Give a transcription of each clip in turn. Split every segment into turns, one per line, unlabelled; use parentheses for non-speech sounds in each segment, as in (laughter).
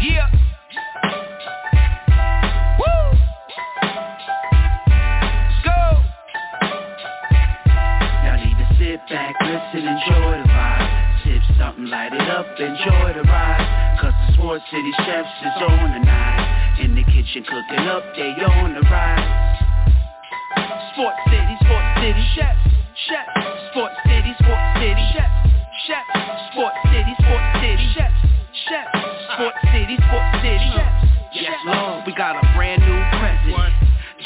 Yeah. Woo. Go. Need to sit back, listen, enjoy the vibe. Something, light it up, enjoy the ride. Cause the Sports City Chefs is on tonight. In the kitchen cooking up, they on the rise. Sports City, Sports City Chefs, City, Sports City Chefs, Chefs. Sports Sports City Chefs. Yes, Lord, we got a brand new president.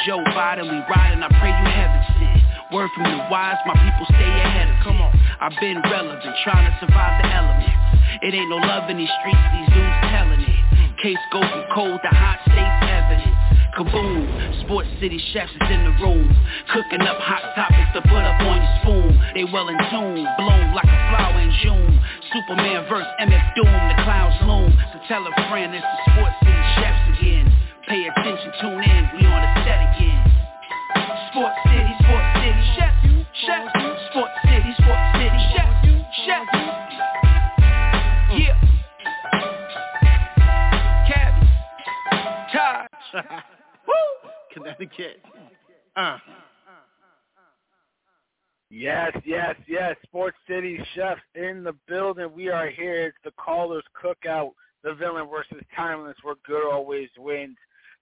Joe Biden, we riding, I pray you heaven sent. Word from the wise, my people stay ahead of Come on, I've been relevant, trying to survive the elements. It ain't no love in these streets, these dudes telling it. Case go from cold to hot, states evidence. Kaboom, Sports City chefs is in the room Cooking up hot topics to put up on your spoon They well in tune, bloom like a flower in June Superman verse MF Doom, the clouds loom. So tell a friend it's the Sports City chefs again. Pay attention, tune in, we on the set again. Sports City, Sports City chefs, chefs Sports City, Sports City chefs, chefs Yeah. Cabby, Taj (laughs) Woo!
Connecticut. Uh.
Yes, yes, yes. Sports City Chefs in the building. We are here. It's the Callers Cookout, the villain versus Tymeless, where good always wins.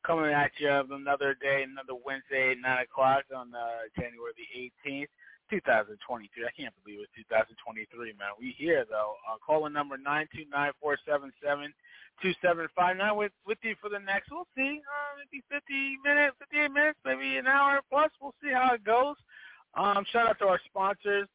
Coming at you another day, another Wednesday at 9 o'clock on uh, January the 18th, 2023. I can't believe it's 2023, man. We here, though. Uh, calling number 929-477 2759 with with you for the next. We'll see. Uh, maybe 50 minutes, 58 minutes, maybe an hour plus. We'll see how it goes. Um, shout out to our sponsors,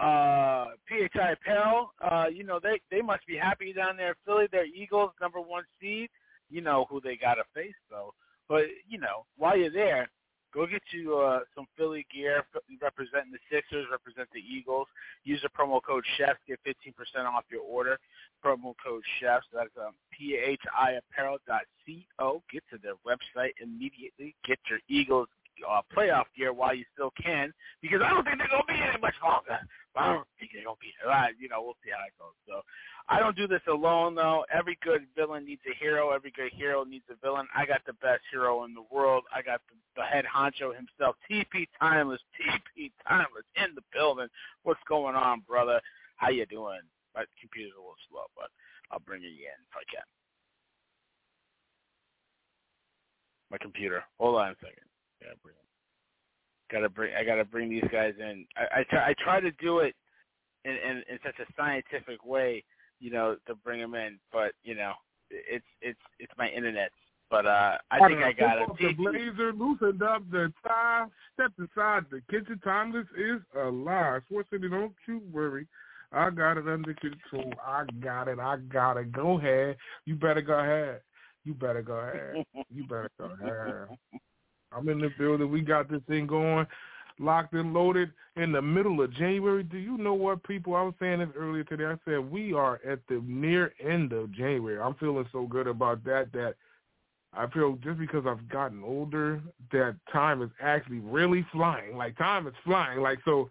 uh, PHI Apparel. Uh, you know they they must be happy down there in Philly. They're Eagles, number one seed. You know who they got to face though. But you know while you're there, go get you uh, some Philly gear representing the Sixers, represent the Eagles. Use the promo code Chefs, get 15% off your order. Promo code Chefs. That's um, phiapparel.co. Get to their website immediately. Get your Eagles uh, playoff gear while you still can, because I don't think they're gonna be in it much longer. I don't think they're gonna be there. Right, you know, we'll see how it goes. So, I don't do this alone though. Every good villain needs a hero. Every good hero needs a villain. I got the best hero in the world. I got the, the head honcho himself, TP Tymeless. TP Tymeless in the building. What's going on, brother? How you doing? My computer's a little slow, but I'll bring you in if I can. My computer. Hold on a second. Gotta bring. Gotta bring. I gotta bring these guys in. I I try, I try to do it in, in in such a scientific way, you know, to bring them in. But you know, it's it's it's my internet. But uh I think I got it.
The blazer loosened up the tie, stepped aside the kitchen. Timeless is alive. Sports City, don't you worry. I got it under control. I got it. I got it. Go ahead. You better go ahead. You better go ahead. You better go ahead. (laughs) I'm in the building. We got this thing going, locked and loaded in the middle of January. Do you know what, people? I was saying this earlier today. I said we are at the near end of January. I'm feeling so good about that that I feel just because I've gotten older that time is actually really flying. Like time is flying. Like so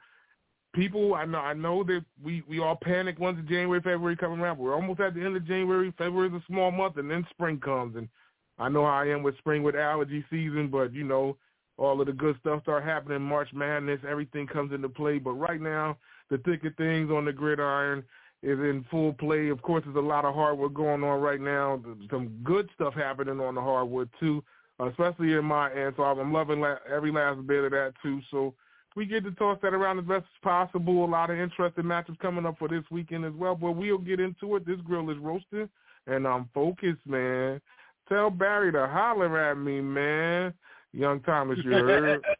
people I know I know that we we all panic once January, February come around. We're almost at the end of January. February is a small month and then spring comes and I know how I am with spring with allergy season, but you know, all of the good stuff start happening. March Madness, everything comes into play. But right now, the thick of things on the gridiron is in full play. Of course, there's a lot of hardwood going on right now. Some good stuff happening on the hardwood too, especially in my end. So I'm loving every last bit of that too. So we get to toss that around as best as possible. A lot of interesting matches coming up for this weekend as well. But we'll get into it. This grill is roasting, and I'm focused, man. Tell Barry to holler at me, man. Young Thomas, you heard. (laughs)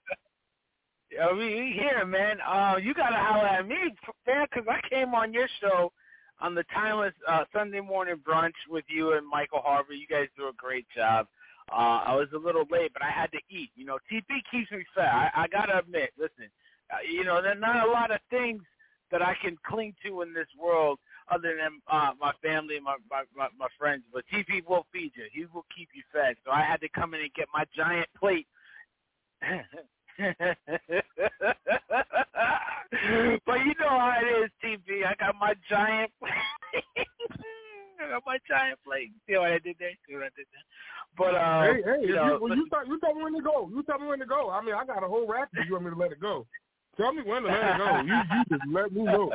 Uh, we, we here, man. Uh, you gotta holler at me, man, because I came on your show on the timeless uh, Sunday morning brunch with you and Michael Harvey. You guys do a great job. Uh, I was a little late, but I had to eat. You know, TP keeps me fed. I, I gotta admit. Listen, uh, you know, there's not a lot of things that I can cling to in this world other than uh, my family and my, my, my, my friends. But TP will feed you. He will keep you fed. So I had to come in and get my giant plate. (laughs) but you know how it is, TP. I got my giant (laughs) plate. I got my giant plate. See what I did there? See what I did there? But uh,
hey, hey,
you, know,
you, well, you, tell, you tell me when to go. You tell me when to go. I mean, I got a whole rack. If you want me to let it go? Tell me when to let it go. You, you just let me know.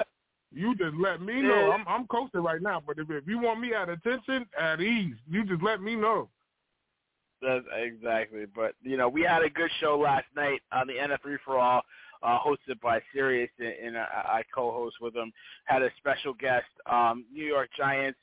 You just let me know. I'm I'm coasting right now, but if if you want me at attention, at ease, you just let me know.
That's exactly. But you know, we had a good show last night on the NFL Free for All, uh, hosted by Serious, and, and I co-host with them. Had a special guest, um, New York Giants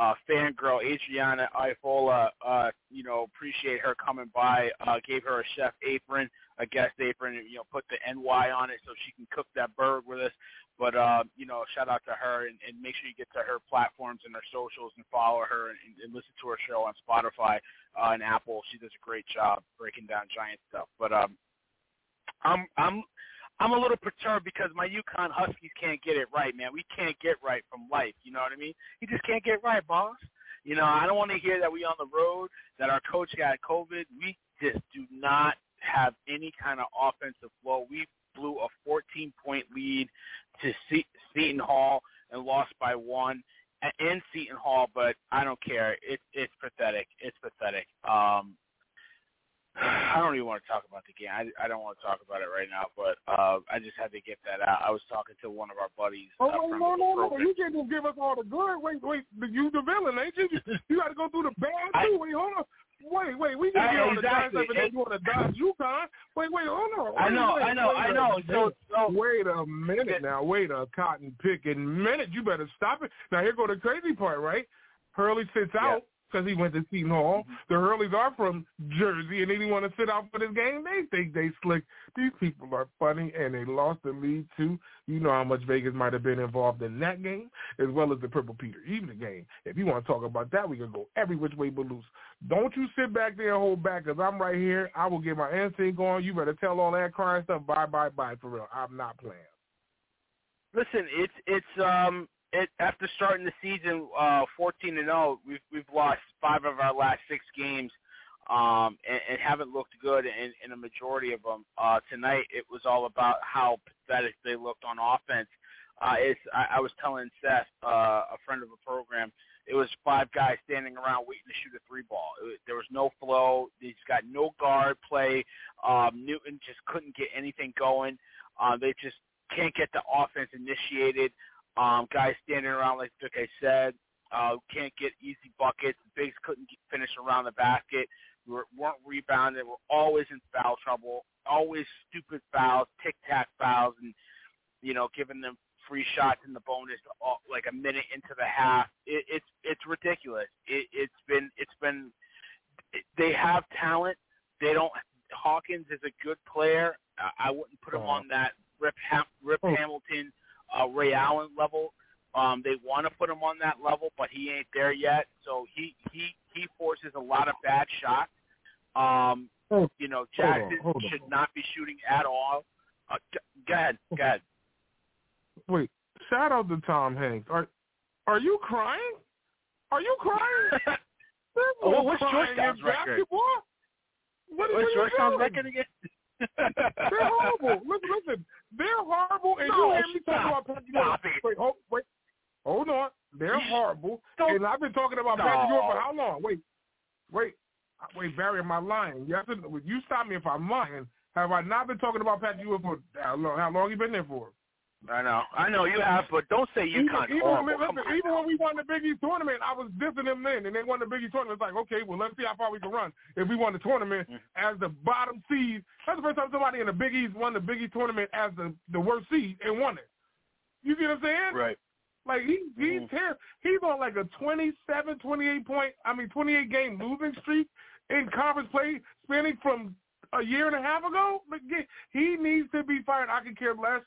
uh, fangirl Adriana Ifola. Uh, you know, appreciate her coming by. Uh, gave her a chef apron, a guest apron, you know, put the NY on it so she can cook that bird with us. But uh, you know, shout out to her and, and make sure you get to her platforms and her socials and follow her and, and listen to her show on Spotify uh, and Apple. She does a great job breaking down giant stuff. But um, I'm I'm I'm a little perturbed because my UConn Huskies can't get it right, man. We can't get right from life. You know what I mean? You just can't get right, boss. You know, I don't want to hear that we on the road, that our coach got COVID. We just do not have any kind of offensive flow. We blew a 14-point lead to Seton Hall and lost by one in Seton Hall, but I don't care. It's it's pathetic. It's pathetic. Um, (sighs) I don't even want to talk about the game. I, I don't want to talk about it right now, but uh, I just had to get that out. I was talking to one of our buddies.
Oh,
uh,
no,
from
no, no, no. You can't just give us all the good. Wait, wait. You the villain, ain't you? (laughs) You got to go through the bad, too. Wait, hold on. Wait, wait. We
Uh,
get on the
exactly.
Giants and then you want to dodge UConn. Wait, wait, hold on.
I
Wait,
know,
wait,
I know, I
a
know. So, so
Wait a minute now. Wait a cotton picking minute. You better stop it. Now, here go the crazy part, right? Hurley sits out because he went to Seton Hall. The Hurleys are from Jersey, and they didn't want to sit out for this game. They think they slick. These people are funny, and they lost the lead, too. You know how much Vegas might have been involved in that game, as well as the Purple Peter evening game. If you want to talk about that, we can go every which way but loose. Don't you sit back there and hold back, because I'm right here. I will get my instinct going. You better tell all that crying stuff. Bye, bye, bye, for real. I'm not playing.
listen, it's it's um it after starting the season uh 14 and 0, we've we've lost five of our last six games. Um, and, and haven't looked good in, in a majority of them. Uh, tonight, it was all about how pathetic they looked on offense. Uh, it's, I, I was telling Seth, uh, a friend of the program, it was five guys standing around waiting to shoot a three ball. It there was no flow. He's got no guard play. Um, Newton just couldn't get anything going. Uh, they just can't get the offense initiated. Um, guys standing around, like Vic I said, uh, can't get easy buckets. Bigs couldn't finish around the basket. We were, weren't rebounding. We're always in foul trouble. Always stupid fouls, tic tac fouls, and you know, giving them free shots in the bonus uh, like a minute into the half. It, it's it's ridiculous. It, it's been it's been. They have talent. They don't. Hawkins is a good player. I, I wouldn't put him on that Rip Ham, Rip Hamilton, uh, Ray Allen level. Um, they want to put him on that level, but he ain't there yet. So he he he forces a lot of bad shots. Um, you know, Jackson
hold on.
should not be shooting at all. Uh, go ahead, go ahead.
Wait, shout out to Tom Hanks. Are are you crying? Are you crying? (laughs)
Oh, what's Georgetown's
in
record?
basketball. What,
What's
what
Georgetown's record again?
They're horrible. Listen, listen. They're horrible, and
No,
you hear me talking
stop.
about Patrick Ewing. Wait, hold, wait, hold on. They're horrible,
Don't-
and I've been talking about
No.
Patrick Ewing for how long? Wait, wait, wait, Barry, am I lying? Yes, you stop me if I'm lying. Have I not been talking about Patrick Ewing for how long? How long you been there for?
I know, I know you have, but don't say UConn
even, even,
horrible.
listen, even when we won the Big East tournament, I was dissing them then, and they won the Big East tournament. It's like, okay, well, let's see how far we can run. If we won the tournament
Mm.
as the bottom seed, that's the first time somebody in the Big East won the Big East tournament as the the worst seed and won it. You get what I'm saying?
Right.
Like he he's
Mhm.
ter- he's on like a 27, 28 point, I mean 28 game losing streak in conference play, spanning from a year and a half ago. But He needs to be fired. I could care less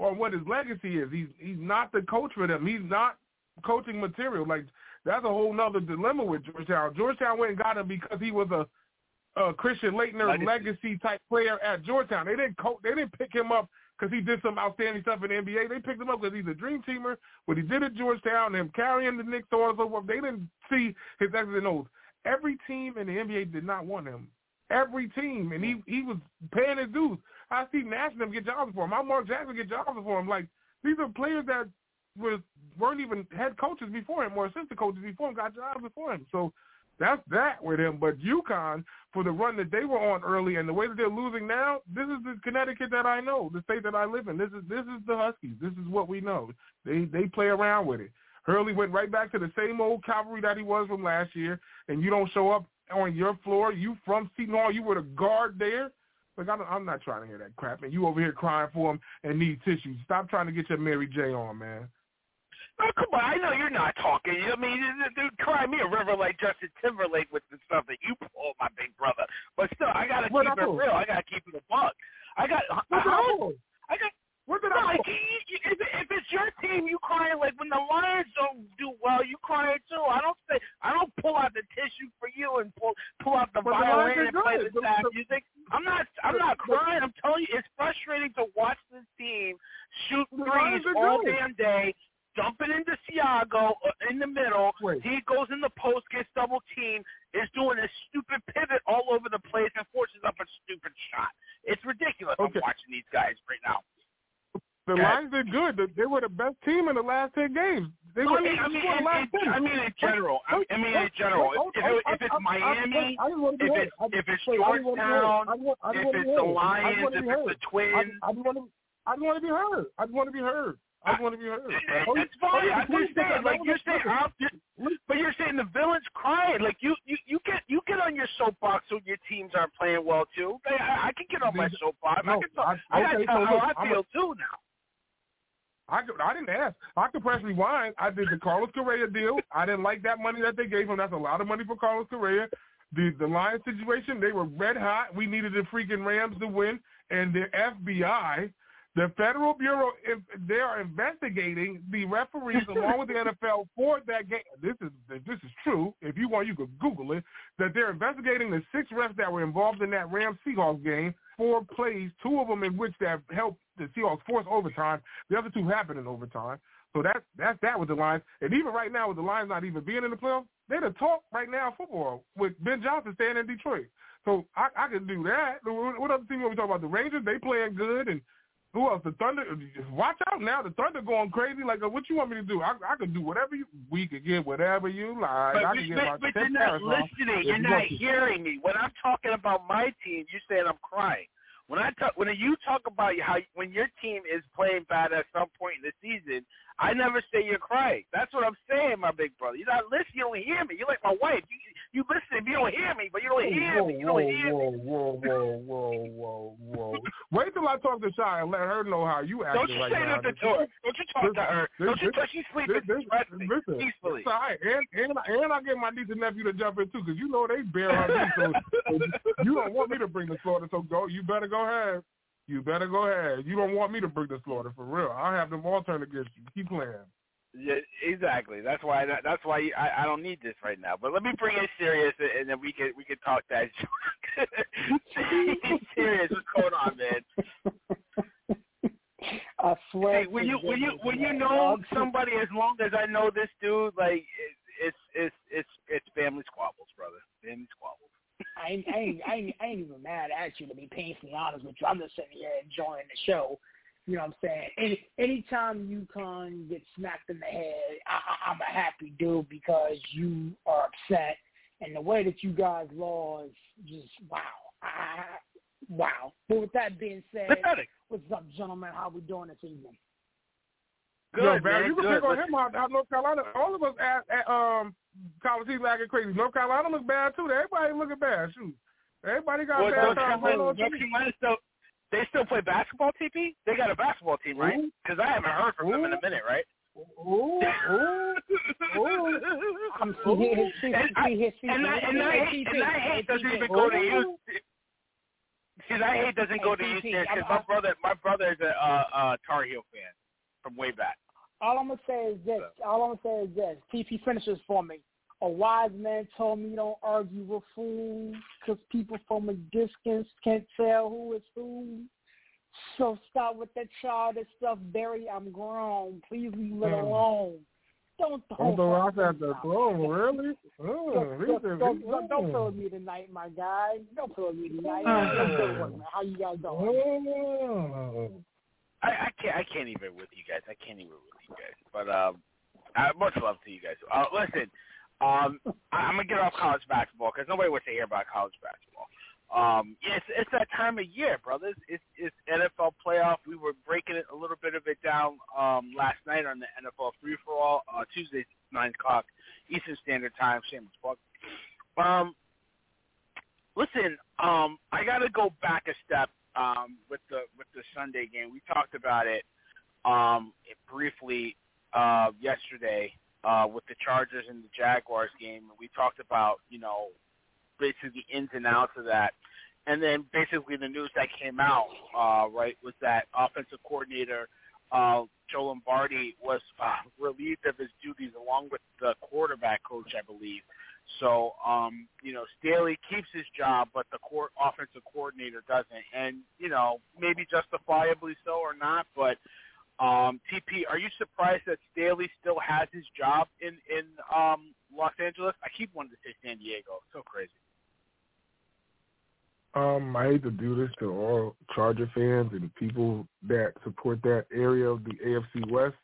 on what his legacy is. He's he's not the coach for them. He's not coaching material. Like that's a whole nother dilemma with Georgetown. Georgetown went and got him because he was a, a Christian Laettner legacy. type player at Georgetown. They didn't co- they didn't pick him up because he did some outstanding stuff in the NBA. They picked him up because he's a dream teamer. What he did at Georgetown, him carrying the Knicks, so on and so forth. They didn't see his X's and O's. Every team in the NBA did not want him. Every team, and he he was paying his dues. I see Nash them get jobs for him. I Mark Jackson get jobs for him. Like these are players that was weren't even head coaches before him or assistant coaches before him got jobs before him. So that's that with him. But UConn, for the run that they were on early and the way that they're losing now, this is the Connecticut that I know, the state that I live in. This is this is the Huskies. This is what we know. They they play around with it. Hurley went right back to the same old cavalry that he was from last year, and you don't show up on your floor. You from Seton Hall, you were the guard there. Like I'm, I'm not trying to hear that crap, and you over here crying for him and need tissues. Stop trying to get your Mary J on, man.
Oh, come on. I know you're not talking. I mean, dude, cry me a river like Justin Timberlake with the stuff that you pull, my big brother. But still, I got to keep it real. I got to keep it a buck. I got, I, I got,
what did
no, like, if, if it's your team, you crying like when the Lions don't do well, you crying too. I don't say I don't pull out the tissue for you and pull pull out the
but
violin
the
and play the sad music. I'm not I'm not crying. I'm telling you, it's frustrating to watch this team shoot threes all damn day dump it into Sanogo uh, in the middle.
Wait.
He goes in the post, gets double teamed, is doing a stupid pivot all over the place and forces up a stupid shot. It's ridiculous.
Okay.
I'm watching these guys right now.
The
Okay.
Lions did good. They were the best team in the last ten games. They
No,
were
I mean, I mean, in, in, I mean, in general. I, I mean, in general. If, if, if it's Miami, if it's if it's Georgetown, if it's the Lions, if it's the Twins,
I want to. I want to be heard. I want to be heard. I want to be heard.
It's fine. I understand. Like you're saying, I'm just, but you're saying the villain's crying. Like you, you, you get you get on your soapbox when your teams aren't playing well too. I, I, I can get on my soapbox. I can talk.
I-
I, gotta tell
so
how
look,
I
I'm
feel
a-
too now.
I could, I didn't ask. I could press rewind. I did the Carlos Correa deal. I didn't like that money that they gave him. That's a lot of money for Carlos Correa. The the Lions situation, they were red hot. We needed the freaking Rams to win, and the FBI, the Federal Bureau, if they are investigating the referees (laughs) along with the NFL for that game. This is if this is true. If you want, you could Google it. That they're investigating the six refs that were involved in that Rams Seahawks game. Four plays, two of them in which that helped the Seahawks force overtime. The other two happened in overtime. So that's that's that with the Lions. And even right now, with the Lions not even being in the playoffs, they're the talk right now football with Ben Johnson staying in Detroit. So I, I could do that. What other team are we talking about? The Rangers, they playing good, and who else? The Thunder. Watch out now. The Thunder going crazy. Like, uh, what you want me to do? I, I can do whatever you. We could get whatever you like.
But,
I can
but, but you're not listening. You're not hearing me. When I'm talking about my team, you're saying I'm crying. When I talk, when you talk about how when your team is playing bad at some point in the season, I never say you're crying. That's what I'm saying, my big brother. You're not listening. You don't hear me. You're like my wife. You you listen. You don't hear me, but you don't hear
whoa,
me. You don't hear
whoa,
me.
whoa, whoa, whoa, whoa, whoa. Wait till I talk to Shy and let her know how you acting
Don't you
right
say
now.
nothing to her. Don't you talk to her.
This-
Don't you
this-
touch. She's sleeping
this- this- listen,
peacefully.
It's all right. And, and, and I get my niece and nephew to jump in too because you know they bear on me. So you don't want me to bring the slaughter, so go. You better go ahead. You better go ahead. You don't want me to bring the slaughter for real. I'll have them all turn against you. Keep playing.
Yeah, exactly. That's why. That, that's why you, I, I don't need this right now. But let me bring it serious, and then we can we can talk that. (laughs) Joke. Serious. What's going on, man? (laughs)
I swear.
Hey, when you when you when you know somebody as long as I know this dude, like it's it's it's it's family squabbles, brother. Family squabbles.
I ain't, I ain't, I ain't, I ain't even mad at you to be painfully honest with you. I'm just sitting here enjoying the show. You know what I'm saying? Any anytime UConn gets smacked in the head, I, I, I'm a happy dude because you are upset, and the way that you guys lost, just wow, I, wow. But with that being said,
Pathetic.
what's up, gentlemen? How we doing this evening?
Good,
Yo, Barry,
man.
you can
good.
pick on him out, out North Carolina. All of us at, at um college season acting crazy. North Carolina look bad too. Everybody looking bad. Shoot. Everybody got
Well,
bad
North
time going
Carolina,
on.
North
too.
Carolina still they still play basketball, TP? They got a basketball team, right? Because I haven't heard from them in a minute, right?
Ooh, ooh, ooh.
I'm see here, see,
And I-
see here, see
And I and I
see
hate and I hate doesn't even go to you. Because I hate doesn't go to
Hey,
Eastern because my brother, my brother is a uh, uh, Tar Heel fan from way back.
All I'm gonna say is this. All I'm gonna say is this. TP finishes for me. A wise man told me don't argue with fools because people from a distance can't tell who is who. So stop with that childish stuff, Barry. I'm grown. Please leave it
Mm.
alone. Don't
Don't
don't
throw rocks at the throne, really? Oh,
Don't,
these
don't,
are-
don't,
these-
don't, don't play with me tonight, my guy. Don't play with me tonight.
Oh.
Let's go to work, man. How you guys doing?
Oh.
I, I can't. I can't even with you guys. I can't even with you guys. But um, uh, much love to you guys. Uh, listen, um, I'm gonna get off college basketball because nobody wants to hear about college basketball. Um, yeah, it's, it's that time of year, brothers. It's it's NFL playoff. We were breaking it a little bit of it down um, last night on the NFL free for all uh, Tuesday nine o'clock Eastern Standard Time. Shameless plug. Um, listen, um, I got to go back a step um, with the with the Sunday game. We talked about it um, briefly uh, yesterday uh, with the Chargers and the Jaguars game. We talked about you know basically the ins and outs of that, and then basically the news that came out uh, right was that offensive coordinator uh, Joe Lombardi was uh, relieved of his duties along with the quarterback coach, I believe. So, um, you know, Staley keeps his job, but the court offensive coordinator doesn't. And, you know, maybe justifiably so or not, but um, TP, are you surprised that Staley still has his job in, in um, Los Angeles? I keep wanting to say San Diego. So crazy.
Um, I hate to do this to all Charger fans and people that support that area of the AFC West.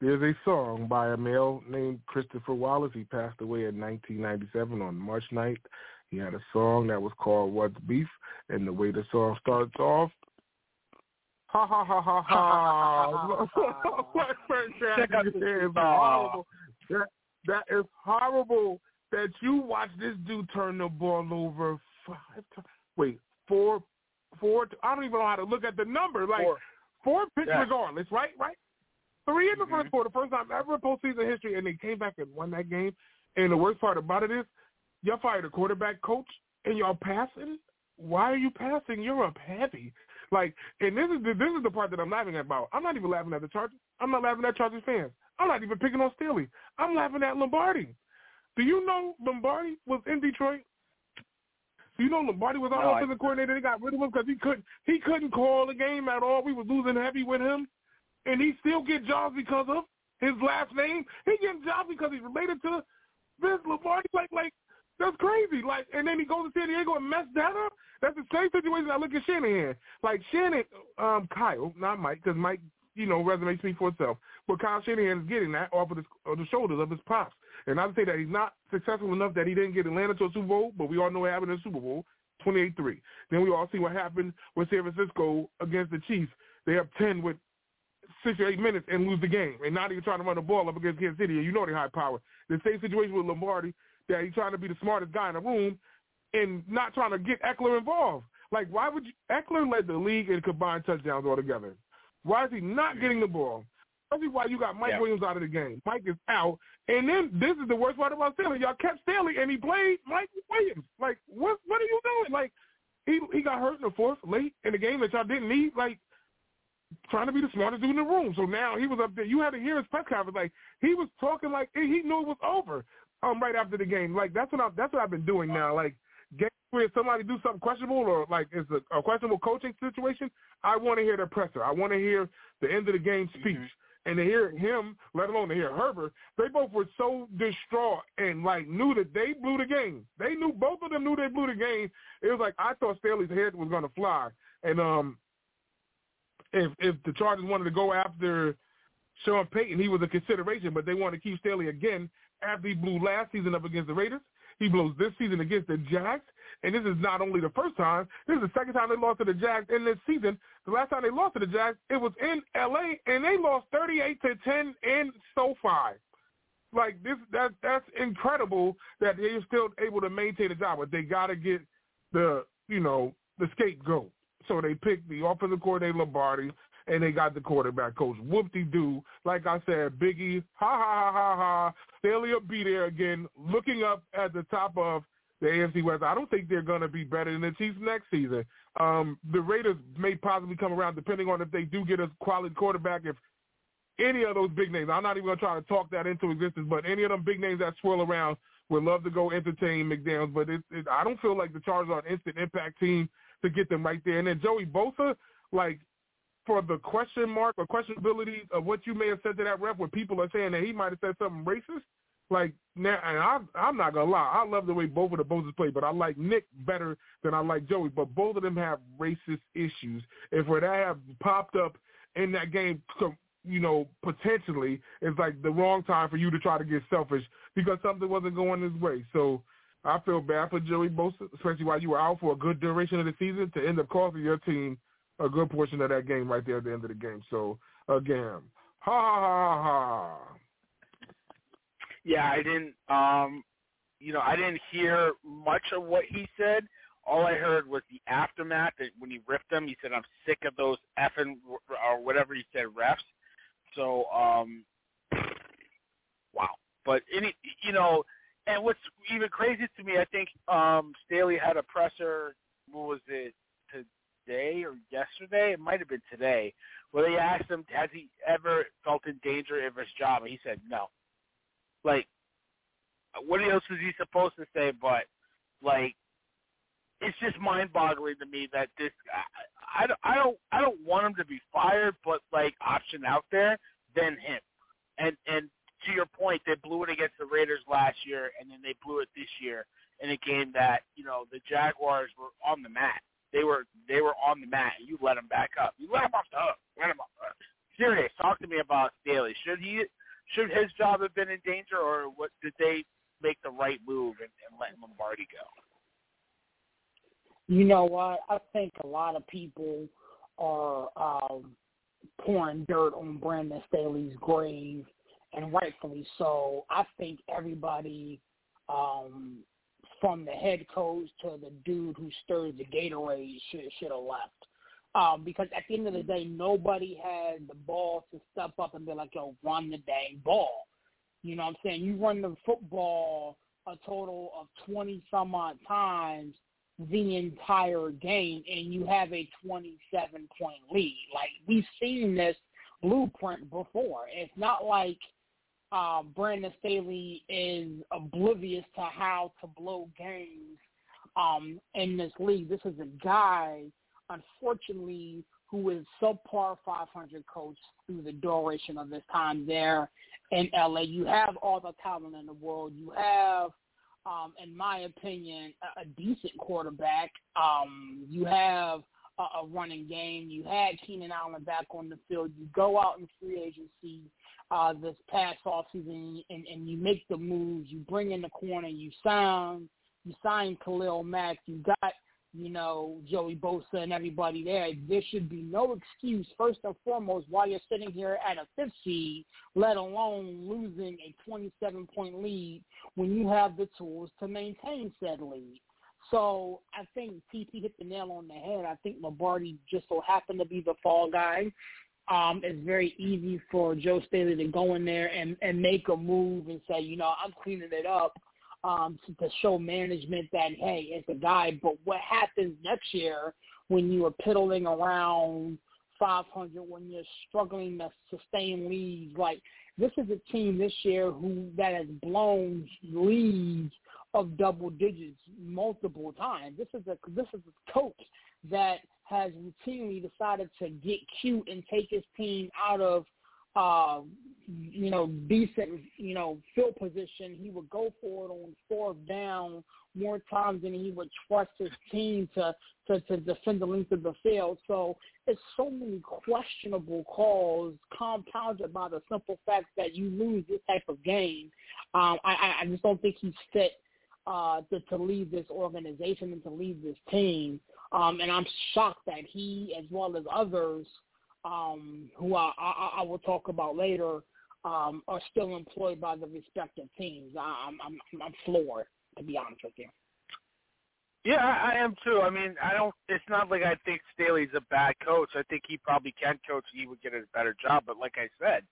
There's a song by a male named Christopher Wallace. He passed away in 1997 on March 9th. He had a song that was called What's Beef, and the way the song starts off, ha ha ha ha ha. (laughs) What
Check out
that
the-
is horrible. That, that is horrible that you watch this dude turn the ball over five times. Wait, four, four. I don't even know how to look at the number. Like
Four.
four picks
Yeah.
regardless, right? Right. Three in the
Mhm.
first quarter, first time ever in postseason history, and they came back and won that game. And the worst part about it is, y'all fired a quarterback coach, and y'all passing. Why are you passing? You're up heavy. (laughs) Like, and this is the, this is the part that I'm laughing about. I'm not even laughing at the Chargers. I'm not laughing at Chargers fans. I'm not even picking on Staley. I'm laughing at Lombardi. Do you know Lombardi was in Detroit? Do you know Lombardi was our
No, I-
offensive coordinator? They got rid of him because he couldn't he couldn't call the game at all. We was losing heavy with him, and he still get jobs because of his last name. He getting jobs because he's related to Vince Lombardi. Like like that's crazy. Like and then he goes to San Diego and mess that up. That's the same situation I look at Shanahan. Like Shannon, um, Kyle, not Mike, because Mike, you know, resume speaks for itself. But Kyle Shanahan is getting that off of, his, of the shoulders of his pops. And I would say that he's not successful enough that he didn't get Atlanta to a Super Bowl, but we all know what happened in the Super Bowl, 28-3. Then we all see what happened with San Francisco against the Chiefs. They have 10 with six or eight minutes and lose the game, and not even trying to run the ball up against Kansas City. And you know they high power. The same situation with Lombardi, that he's trying to be the smartest guy in the room and not trying to get Ekeler involved. Like, why would you? Ekeler led the league in combined touchdowns altogether. Why is he not getting the ball? That's why you got Mike
Yeah.
Williams out of the game. Mike is out, and then this is the worst part about Staley. Y'all kept Staley, and he played Mike Williams. Like, what? What are you doing? Like, he he got hurt in the fourth late in the game that y'all didn't need. Like, trying to be the smartest dude in the room. So now he was up there. You had to hear his press conference. Like he was talking like he knew it was over. Um, right after the game. Like that's what I that's what I've been doing now. Like where somebody do something questionable or like it's a, a questionable coaching situation. I want to hear the presser. I want to hear the end of the game speech. And to hear him, let alone to hear Herbert, they both were so distraught and like knew that they blew the game. They knew both of them knew they blew the game. It was like I thought Staley's head was gonna fly. And um if if the Chargers wanted to go after Sean Payton, he was a consideration, but they wanted to keep Staley again after he blew last season up against the Raiders. He blows this season against the Jags, and this is not only the first time. This is the second time they lost to the Jags in this season. The last time they lost to the Jags, it was in L.A. and they lost thirty-eight to ten in SoFi. Like this, that that's incredible that they're still able to maintain a job, but they got to get the you know the scapegoat. So they picked the offensive coordinator Lombardi, and they got the quarterback coach. Whoop-de-doo. Like I said, Biggie, ha, ha, ha, ha, ha. Staley will be there again, looking up at the top of the AFC West. I don't think they're going to be better than the Chiefs next season. Um, the Raiders may possibly come around depending on if they do get a quality quarterback. If any of those big names, I'm not even going to try to talk that into existence, but any of them big names that swirl around would love to go entertain McDaniels. But it, it, I don't feel like the Chargers are an instant impact team to get them right there. And then Joey Bosa, like for the question mark or questionability of what you may have said to that ref, where people are saying that he might have said something racist. Like now, and I'm I'm not gonna lie, I love the way both of the Bosas play, but I like Nick better than I like Joey. But both of them have racist issues. If where that have popped up in that game, you know, potentially, it's like the wrong time for you to try to get selfish because something wasn't going his way. So I feel bad for Joey Bosa, especially while you were out for a good duration of the season to end up costing your team a good portion of that game right there at the end of the game. So again, ha ha ha.
Yeah, I didn't. Um, you know, I didn't hear much of what he said. All I heard was the aftermath. That when he ripped them, he said, "I'm sick of those effing or whatever he said refs." So, um, wow. But any, you know, and what's even craziest to me, I think um Staley had a presser. What was it today or yesterday? It might have been today, where they asked him, "Has he ever felt in danger of his job?" And he said, "No." Like, what else is he supposed to say? But like, it's just mind-boggling to me that this. I, I, I don't I don't want him to be fired, but like option out there than him. And and to your point, they blew it against the Raiders last year, and then they blew it this year in a game that you know the Jaguars were on the mat. They were they were on the mat, you let them back up. You let them off the hook. Let them off the hook. Serious. Talk to me about Staley. Should he should his job have been in danger, or what did they make the right move and, and let Lombardi go?
You know what? I think a lot of people are um, pouring dirt on Brandon Staley's grave, and rightfully so. I think everybody, um, from the head coach to the dude who stirs the Gatorade, should should have left. Um, because at the end of the day, nobody had the ball to step up and be like, yo, run the dang ball. You know what I'm saying? You run the football a total of 20 some odd times the entire game and you have a 27 point lead. Like we've seen this blueprint before. It's not like uh, Brandon Staley is oblivious to how to blow games um, in this league. This is a guy unfortunately, who is subpar 500 coach through the duration of his time there in LA. You have all the talent in the world. You have, um, in my opinion, a, a decent quarterback. Um, you have a, a running game. You had Keenan Allen back on the field. You go out in free agency uh, this past offseason and, and you make the moves. You bring in the corner. You sign. You sign Khalil Mack. You got you know, Joey Bosa and everybody there, there should be no excuse, first and foremost, while you're sitting here at a fifth seed, let alone losing a 27-point lead when you have the tools to maintain said lead. So I think TP hit the nail on the head. I think Lombardi just so happened to be the fall guy. Um, it's very easy for Joe Staley to go in there and, and make a move and say, you know, I'm cleaning it up um, to, to show management that hey, it's a guy. But what happens next year when you are piddling around 500, when you're struggling to sustain leads? Like this is a team this year who that has blown leads of double digits multiple times. This is a this is a coach that has routinely decided to get cute and take his team out of uh, you know, decent, you know, field position, he would go for it on fourth down more times than he would trust his team to, to, to defend the length of the field. So it's so many questionable calls compounded by the simple fact that you lose this type of game. Um, I, I just don't think he's fit uh, to, to lead this organization and to lead this team. Um, and I'm shocked that he, as well as others – um, who I, I, I will talk about later, um, are still employed by the respective teams. I'm, I'm, I'm floored, to be honest with you.
Yeah, I, I am too. I mean, I don't. It's not like I think Staley's a bad coach. I think he probably can coach. He would get a better job. But like I said,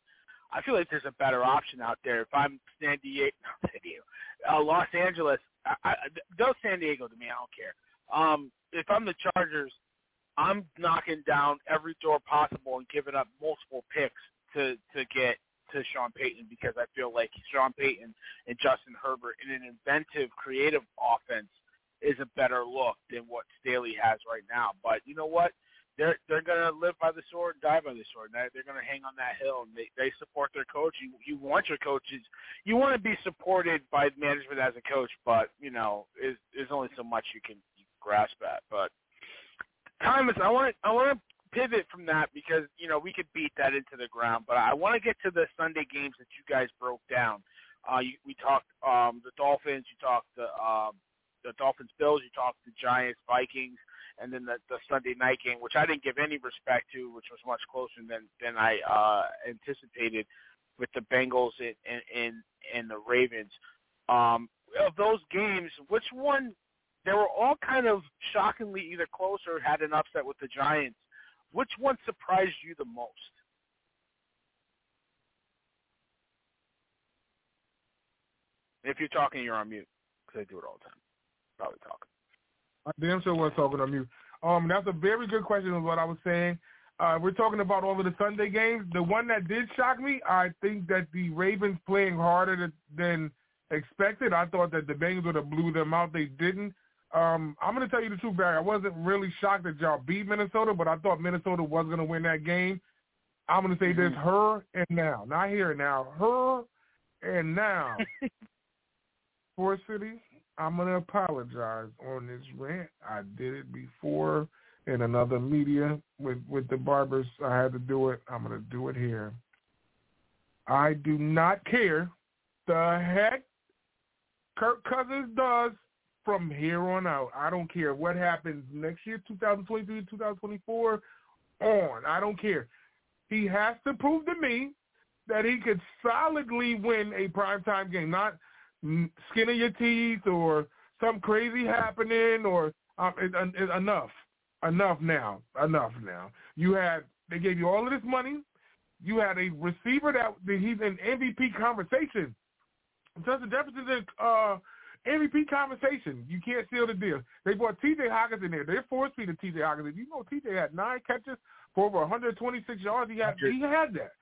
I feel like there's a better option out there. If I'm San Diego, (laughs) not San Diego, uh, Los Angeles, I, I, go San Diego to me. I don't care. Um, if I'm the Chargers, I'm knocking down every door possible and giving up multiple picks to to get to Sean Payton because I feel like Sean Payton and Justin Herbert in an inventive, creative offense is a better look than what Staley has right now. But you know what? They're they're gonna live by the sword die by the sword. They're, they're gonna hang on that hill and they they support their coach. You you want your coaches, you want to be supported by management as a coach, but you know, is there's only so much you can, grasp at. But Thomas, I want I want to pivot from that because you know we could beat that into the ground, but I want to get to the Sunday games that you guys broke down. Uh, you, we talked um, the Dolphins, you talked the um, the Dolphins Bills, you talked the Giants Vikings, and then the, the Sunday night game, which I didn't give any respect to, which was much closer than than I uh, anticipated with the Bengals and and, and the Ravens. Um, of those games, which one? They were all kind of shockingly either close or had an upset with the Giants. Which one surprised you the most? If you're talking, you're on mute because I do it all the time. Probably talking.
I damn sure was talking on mute. Um, that's a very good question. Is what I was saying. Uh, we're talking about all of the Sunday games. The one that did shock me, I think that the Ravens playing harder than expected. I thought that the Bengals would have blew them out. They didn't. Um, I'm going to tell you the truth, Barry. I wasn't really shocked that y'all beat Minnesota, but I thought Minnesota was going to win that game. I'm going to say mm-hmm. this: her and now, not here now, her and now. (laughs) Four cities. I'm going to apologize on this rant. I did it before in another media with with the barbers. I had to do it. I'm going to do it here. I do not care the heck Kirk Cousins does from here on out. I don't care what happens next year, 2023, 2024, on. I don't care. He has to prove to me that he could solidly win a primetime game, not skin of your teeth or some crazy happening or um, it, it, enough, enough now, enough now. You had they gave you all of this money. You had a receiver that, that he's in MVP conversation. Justin Jefferson's in uh, MVP conversation. You can't seal the deal. They brought T.J. Hockenson in there. They're force feeding T.J. Hockenson. You know, T.J. had nine catches for over 126 yards. He had he had that.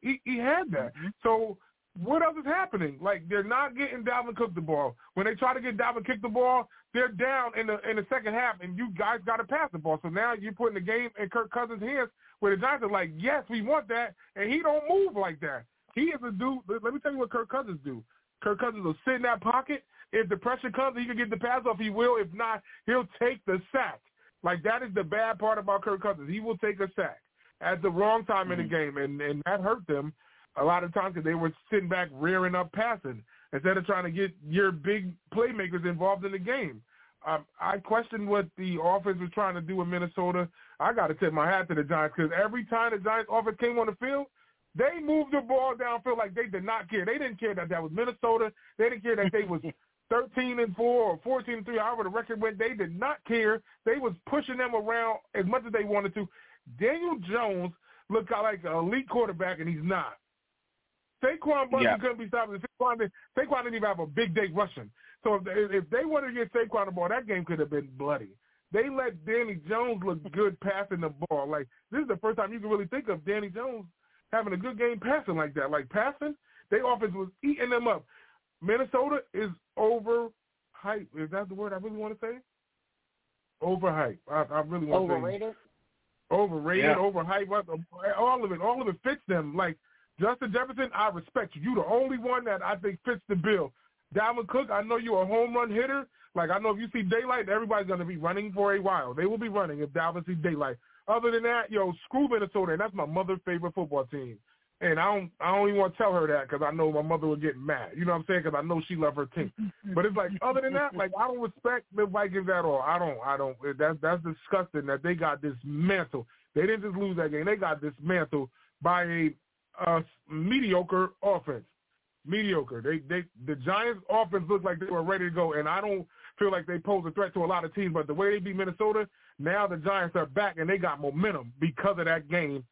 He he had that. Mm-hmm. So what else is happening? Like they're not getting Dalvin Cook the ball. When they try to get Dalvin Cook the ball, they're down in the in the second half, and you guys got to pass the ball. So now you're putting the game in Kirk Cousins' hands, where the Giants are like, yes, we want that, and he don't move like that. He is a dude. Let me tell you what Kirk Cousins do. Kirk Cousins will sit in that pocket if the pressure comes, he can get the pass off. He will. If not, he'll take the sack. Like that is the bad part about Kirk Cousins. He will take a sack at the wrong time mm-hmm. in the mm-hmm. game, and and that hurt them a lot of times because they were sitting back rearing up passing instead of trying to get your big playmakers involved in the game. Um, I questioned what the offense was trying to do in Minnesota. I got to tip my hat to the Giants because every time the Giants offense came on the field, they moved the ball downfield like they did not care. They didn't care that that was Minnesota. They didn't care that they was (laughs) 13 and 4 or 14 and 3, however the record went, they did not care. They was pushing them around as much as they wanted to. Daniel Jones looked like an elite quarterback, and he's not. Saquon Barkley yeah. couldn't be stopped. Saquon, didn't, Saquon didn't even have a big day rushing. So if they, if they wanted to get Saquon the ball, that game could have been bloody. They let Danny Jones look good passing the ball. Like this is the first time you can really think of Danny Jones having a good game passing like that. Like passing, their offense was eating them up. Minnesota is overhyped. Is that the word I really want to say? Overhyped. I, I really want
Overrated?
to say. Overrated? Yeah. Overhyped. All of it. All of it fits them. Like Justin Jefferson, I respect you. You're the only one that I think fits the bill. Dalvin Cook, I know you're a home run hitter. Like I know if you see daylight, everybody's gonna be running for a while. They will be running if Dalvin sees daylight. Other than that, yo, screw Minnesota, and that's my mother's favorite football team. And I don't, I don't even want to tell her that because I know my mother would get mad. You know what I'm saying? Because I know she loves her team. (laughs) but it's like, other than that, like I don't respect the Vikings at all. I don't, I don't. That's that's disgusting that they got dismantled. They didn't just lose that game; they got dismantled by a, a mediocre offense. Mediocre. They, they, the Giants' offense looked like they were ready to go, and I don't feel like they pose a threat to a lot of teams. But the way they beat Minnesota, now the Giants are back and they got momentum because of that game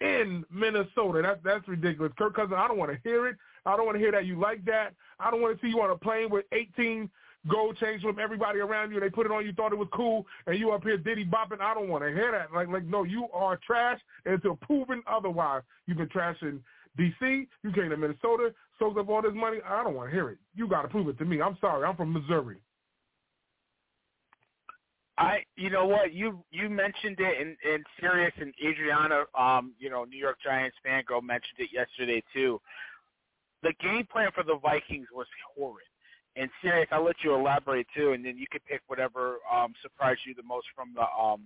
in Minnesota. That's that's ridiculous. Kirk Cousins, I don't want to hear it. I don't want to hear that you like that. I don't want to see you on a plane with 18 gold chains from everybody around you. They put it on you, thought it was cool, and you up here diddy bopping. I don't want to hear that. Like, like no, you are trash until proven otherwise. You've been trashing D.C. You came to Minnesota, soaked up all this money. I don't want to hear it. You got to prove it to me. I'm sorry. I'm from Missouri.
I, you know what, you you mentioned it in in Serious and Adriana, um, you know, New York Giants fan girl mentioned it yesterday too. The game plan for the Vikings was horrid. And Serious, I'll let you elaborate too, and then you can pick whatever um, surprised you the most from the um,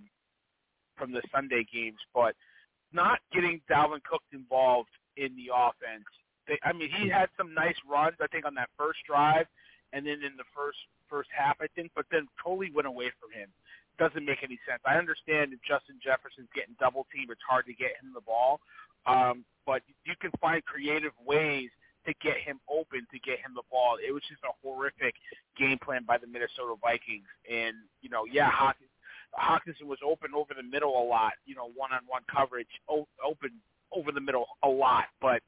from the Sunday games. But not getting Dalvin Cook involved in the offense. They, I mean, he had some nice runs, I think, on that first drive, and then in the first first half, I think, but then totally went away from him. Doesn't make any sense. I understand if Justin Jefferson's getting double teamed, it's hard to get him the ball, um, but you can find creative ways to get him open, to get him the ball. It was just a horrific game plan by the Minnesota Vikings. And, you know, yeah, Hawkins, Hockenson was open over the middle a lot, you know, one-on-one coverage, open over the middle a lot. But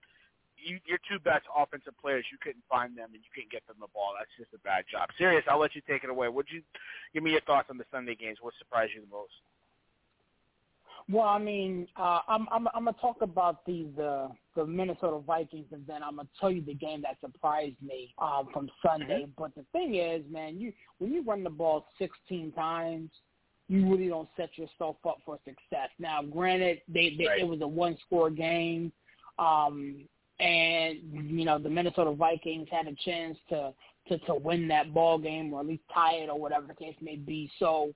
you, your two best offensive players, you couldn't find them and you couldn't get them the ball. That's just a bad job. Serious, I'll let you take it away. Would you give me your thoughts on the Sunday games? What surprised you the most?
Well, I mean, uh, I'm I'm I'm gonna talk about the the the Minnesota Vikings, and then I'm gonna tell you the game that surprised me um, from Sunday. But the thing is, man, you when you run the ball 16 times, you really don't set yourself up for success. Now, granted, they, they right. it was a one score game, um, and you know the Minnesota Vikings had a chance to to to win that ball game or at least tie it or whatever the case may be. So.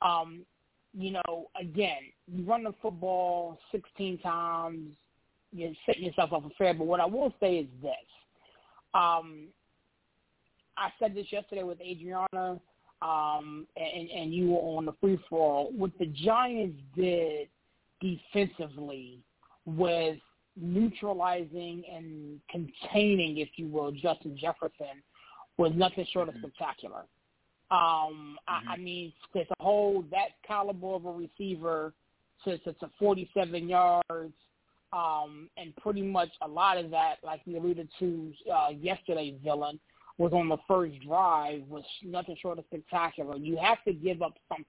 Um, you know, again, you run the football 16 times, you're setting yourself up for failure. But what I will say is this. Um, I said this yesterday with Adriana, um, and, and you were on the free fall. What the Giants did defensively with neutralizing and containing, if you will, Justin Jefferson was nothing short of mm-hmm. spectacular. Um, mm-hmm. I, I mean, to, to hold that caliber of a receiver to, to, to 47 yards, um, and pretty much a lot of that, like we alluded to uh, yesterday, villain was on the first drive was nothing short of spectacular. You have to give up something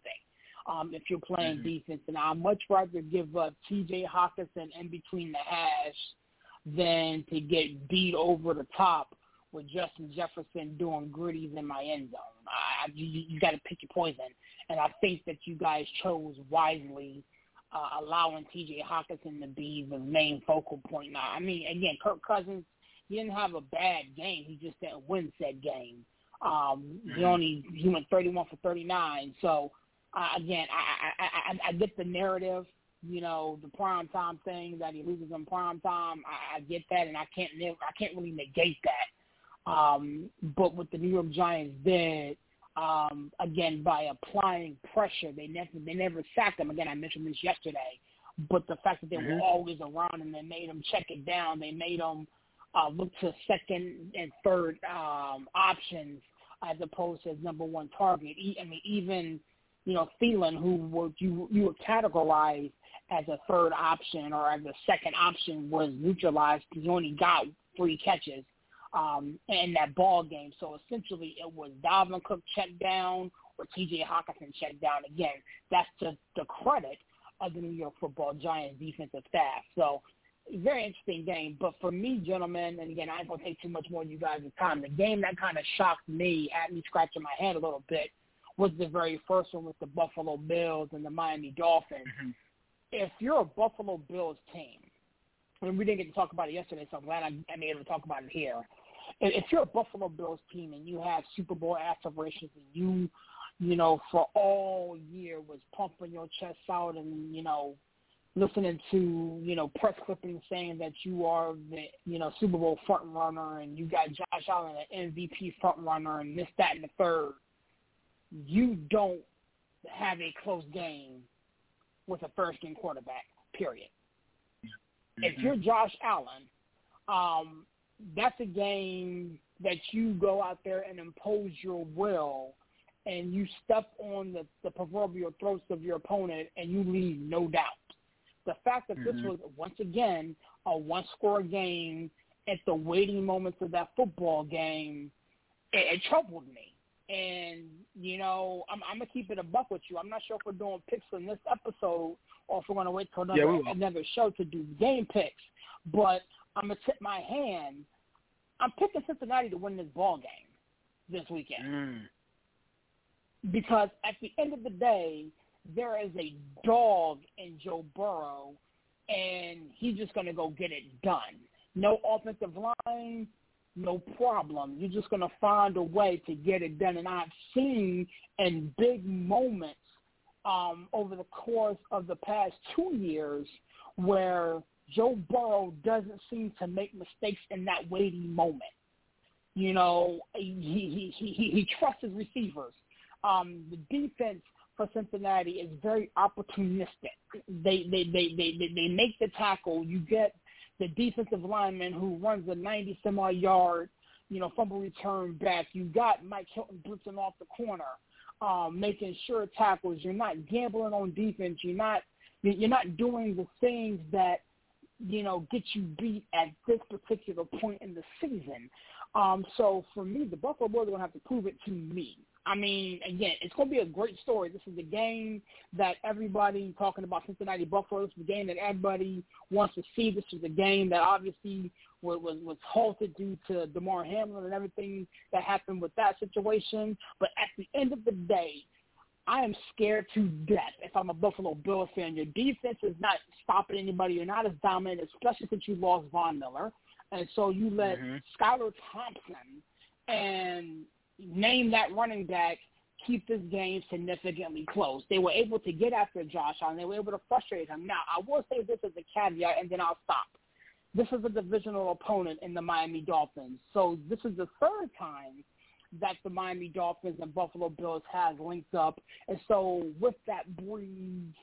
um, if you're playing mm-hmm. defense, and I'd much rather give up T.J. Hockenson in between the hash than to get beat over the top with Justin Jefferson doing griddies in my end zone. I, you, you got to pick your poison, and I think that you guys chose wisely, uh, allowing T.J. Hockenson to be the main focal point. Now, I mean, again, Kirk Cousins, he didn't have a bad game. He just didn't win said game. Um, he only he went 31 for 39. So uh, again, I, I I I get the narrative you know, the prime time thing that he loses in prime time. I, I get that, and I can't I can't really negate that. Um, but what the New York Giants did, um, again, by applying pressure, they never they never sacked them. Again, I mentioned this yesterday, but the fact that they mm-hmm. were always around and they made them check it down, they made them uh, look to second and third um, options as opposed to number one target. I mean, even you know Thielen, who were you you were categorized as a third option or as a second option, was neutralized because he only got three catches um, in that ball game. So essentially, it was Dalvin Cook checked down or T.J. Hockenson checked down. Again, that's to the credit of the New York Football Giants defensive staff. So very interesting game. But for me, gentlemen, and again, I ain't gonna take too much more of you guys' time. The game that kind of shocked me, had me scratching my head a little bit, was the very first one with the Buffalo Bills and the Miami Dolphins. Mm-hmm. If you're a Buffalo Bills team, and we didn't get to talk about it yesterday, so I'm glad I'm able to talk about it here if you're a Buffalo Bills team and you have Super Bowl aspirations and you, you know, for all year was pumping your chest out and, you know, listening to, you know, press clippings saying that you are the, you know, Super Bowl front runner and you got Josh Allen an MVP front runner and this, that, and the third, you don't have a close game with a first game quarterback, period. Mm-hmm. If you're Josh Allen, um, that's a game that you go out there and impose your will and you step on the, the proverbial throats of your opponent and you leave no doubt. The fact that
mm-hmm.
this was once again a one-score game at the waiting moments of that football game, it, it troubled me. And you know, I'm, I'm gonna keep it a buck with you. I'm not sure if we're doing picks in this episode or if we're gonna wait till another
yeah,
another show to do game picks. But I'm gonna tip my hand. I'm picking Cincinnati to win this ball game this weekend.
Mm.
Because at the end of the day, there is a dog in Joe Burrow, and he's just going to go get it done. No offensive line, no problem. You're just going to find a way to get it done. And I've seen in big moments um, over the course of the past two years where Joe Burrow doesn't seem to make mistakes in that waiting moment. You know, he he he he, trusts his receivers. Um, the defense for Cincinnati is very opportunistic. They they they they they, they make the tackle. You get the defensive lineman who runs a 90 some yard, you know, fumble return back. You got Mike Hilton blitzing off the corner, um, making sure tackles. You're not gambling on defense. You're not you're not doing the things that you know get you beat at this particular point in the season. Um, so for me, the Buffalo Bills are going to have to prove it to me. I mean, again, it's going to be a great story. This is the game that everybody talking about Cincinnati Buffalo. This is the game that everybody wants to see. This is the game that obviously was, was, was halted due to Damar Hamlin and everything that happened with that situation. But at the end of the day, I am scared to death if I'm a Buffalo Bills fan. Your defense is not stopping anybody. You're not as dominant, especially since you lost Von Miller. And so you let mm-hmm. Skylar Thompson and name that running back keep this game significantly close. They were able to get after Josh Allen. They were able to frustrate him. Now, I will say this as a caveat, and then I'll stop. This is a divisional opponent in the Miami Dolphins. So this is the third time that the Miami Dolphins and Buffalo Bills has linked up. And so with that breeds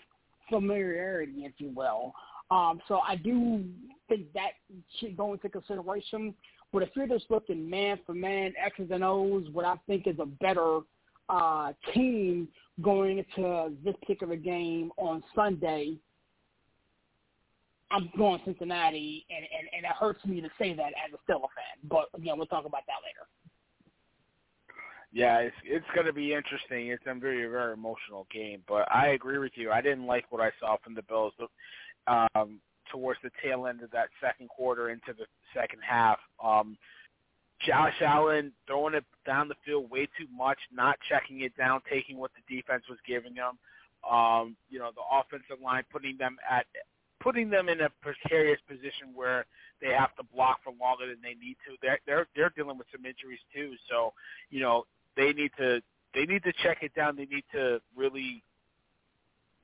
familiarity, if you will. Um, so I do think that should go into consideration. But if you're just looking man for man, X's and O's, what I think is a better uh, team going into this particular game on Sunday, I'm going Cincinnati, and, and, and it hurts me to say that as a Steelers fan. But again, we'll talk about that later.
Yeah, it's it's going to be interesting. It's a very very emotional game, but I agree with you. I didn't like what I saw from the Bills. Um, towards the tail end of that second quarter into the second half. Um, Josh Allen throwing it down the field way too much, not checking it down, taking what the defense was giving them. Um, you know, the offensive line putting them at putting them in a precarious position where they have to block for longer than they need to. They're they're they're dealing with some injuries too, so you know they need to they need to check it down. They need to really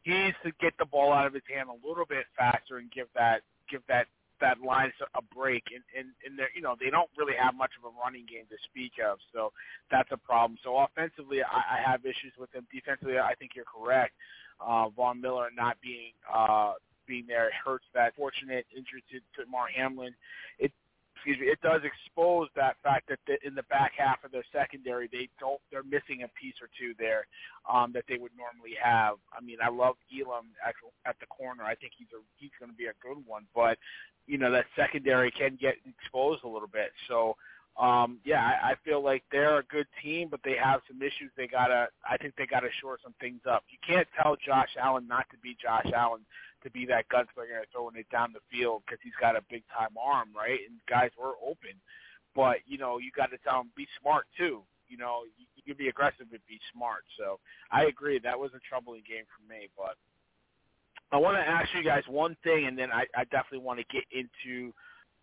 he needs to get the ball out of his hand a little bit faster and give that give that that line a break. And and, and they you know they don't really have much of a running game to speak of, so that's a problem. So offensively, I, I have issues with him. Defensively, I think you're correct. Uh, Von Miller not being uh, being there hurts that fortunate injury to, to Mar Hamlin. It excuse me, it does expose that fact that the, in the back half of their secondary, they don't, they're missing a piece or two there um, that they would normally have. I mean, I love Elam at, at the corner. I think he's a, he's going to be a good one, but you know that secondary can get exposed a little bit. So, um, yeah, I, I feel like they're a good team, but they have some issues. They gotta, I think they gotta shore some things up. You can't tell Josh Allen not to be Josh Allen to be that gunslinger throwing it down the field because he's got a big time arm, right? And guys were open, but you know you got to tell him be smart too. You know you, you can be aggressive but be smart. So I agree that was a troubling game for me, but I want to ask you guys one thing, and then I, I definitely want to get into.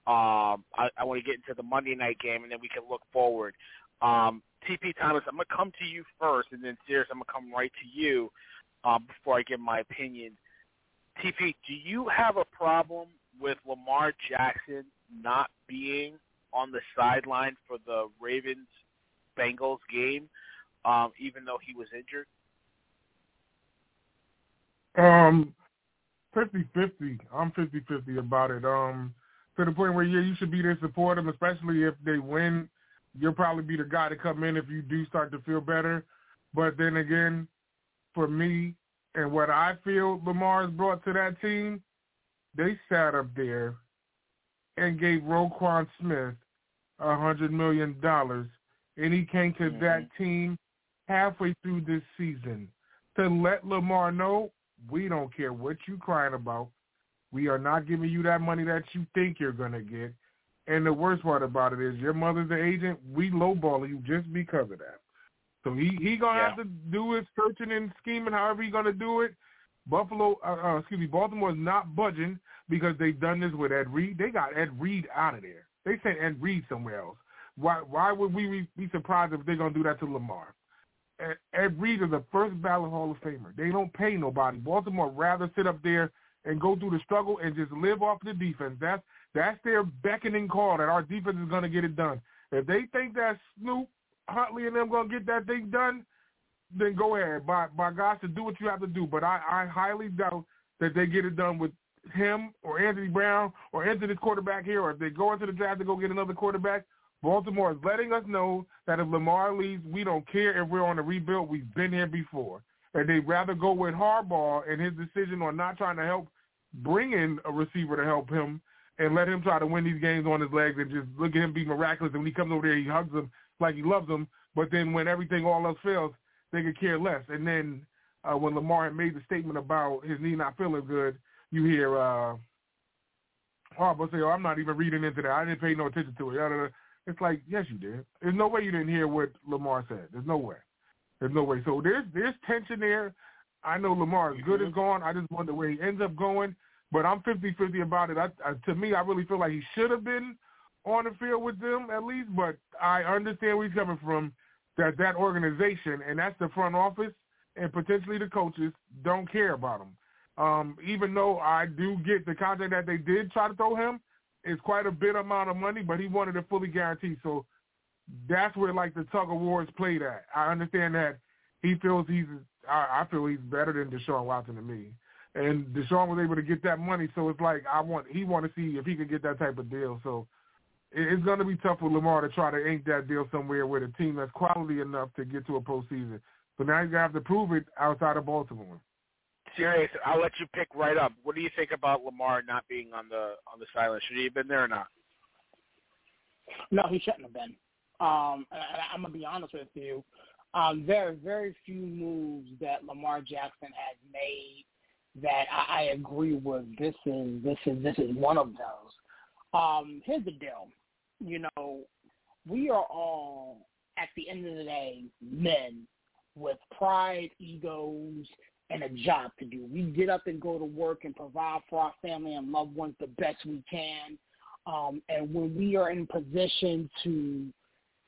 Um, I, I want to get into the Monday night game, and then we can look forward. Um, TP Tymeless, I'm gonna come to you first, and then Serious, I'm gonna come right to you um, before I give my opinion. TP, do you have a problem with Lamar Jackson not being on the sideline for the Ravens Bengals game, um, even though he was injured?
Um, fifty fifty. I'm fifty fifty about it. Um, to the point where yeah, you should be there to support them, especially if they win. You'll probably be the guy to come in if you do start to feel better. But then again, for me, and what I feel Lamar's brought to that team, they sat up there and gave Roquan Smith a hundred million dollars, and he came to mm-hmm. that team halfway through this season to let Lamar know we don't care what you crying about. We are not giving you that money that you think you're gonna get. And the worst part about it is your mother's the agent. We lowball you just because of that. So he he gonna yeah. have to do his searching and scheming however he gonna do it. Buffalo, uh, uh, excuse me, Baltimore is not budging because they've done this with Ed Reed. They got Ed Reed out of there. They sent Ed Reed somewhere else. Why why would we be surprised if they're gonna do that to Lamar? Ed, Ed Reed is the first ballot Hall of Famer. They don't pay nobody. Baltimore rather sit up there and go through the struggle and just live off the defense. That's that's their beckoning call that our defense is gonna get it done. If they think that Snoop Huntley and them gonna get that thing done, then go ahead. By by gosh, to do what you have to do. But I, I highly doubt that they get it done with him or Anthony Brown or Anthony's quarterback here, or if they go into the draft to go get another quarterback. Baltimore is letting us know that if Lamar leaves, we don't care if we're on a rebuild. We've been here before. And they'd rather go with Harbaugh and his decision on not trying to help bring in a receiver to help him and let him try to win these games on his legs and just look at him be miraculous. And when he comes over there, he hugs them like he loves them. But then when everything all else fails, they could care less. And then uh, when Lamar had made the statement about his knee not feeling good, you hear uh, Harbaugh say, "Oh, I'm not even reading into that. I didn't pay no attention to it." It's like, yes, you did. There's no way you didn't hear what Lamar said. There's no way. There's no way. So there's there's tension there. I know Lamar is good as gone. I just wonder where he ends up going. But I'm 50-50 about it. I, I, to me, I really feel like he should have been on the field with them at least. But I understand where he's coming from. That that organization and that's the front office and potentially the coaches don't care about him. Um, even though I do get the contract that they did try to throw him, it's quite a bit amount of money, but he wanted it fully guaranteed. So that's where like the tug of war is played at. I understand that he feels he's. I, I feel he's better than Deshaun Watson to me, and Deshaun was able to get that money. So it's like I want he want to see if he could get that type of deal. So it's going to be tough for Lamar to try to ink that deal somewhere with a team that's quality enough to get to a postseason. But now he's going to have to prove it outside of Baltimore.
Serious, I'll let you pick right up. What do you think about Lamar not being on the on the sideline? Should he have been there or not?
No, he shouldn't have been. Um, I'm gonna be honest with you. Um, there are very few moves that Lamar Jackson has made that I, I agree with. This is this is this is one of those. Um, here's the deal. You know, we are all at the end of the day men with pride, egos, and a job to do. We get up and go to work and provide for our family and loved ones the best we can. Um, and when we are in position to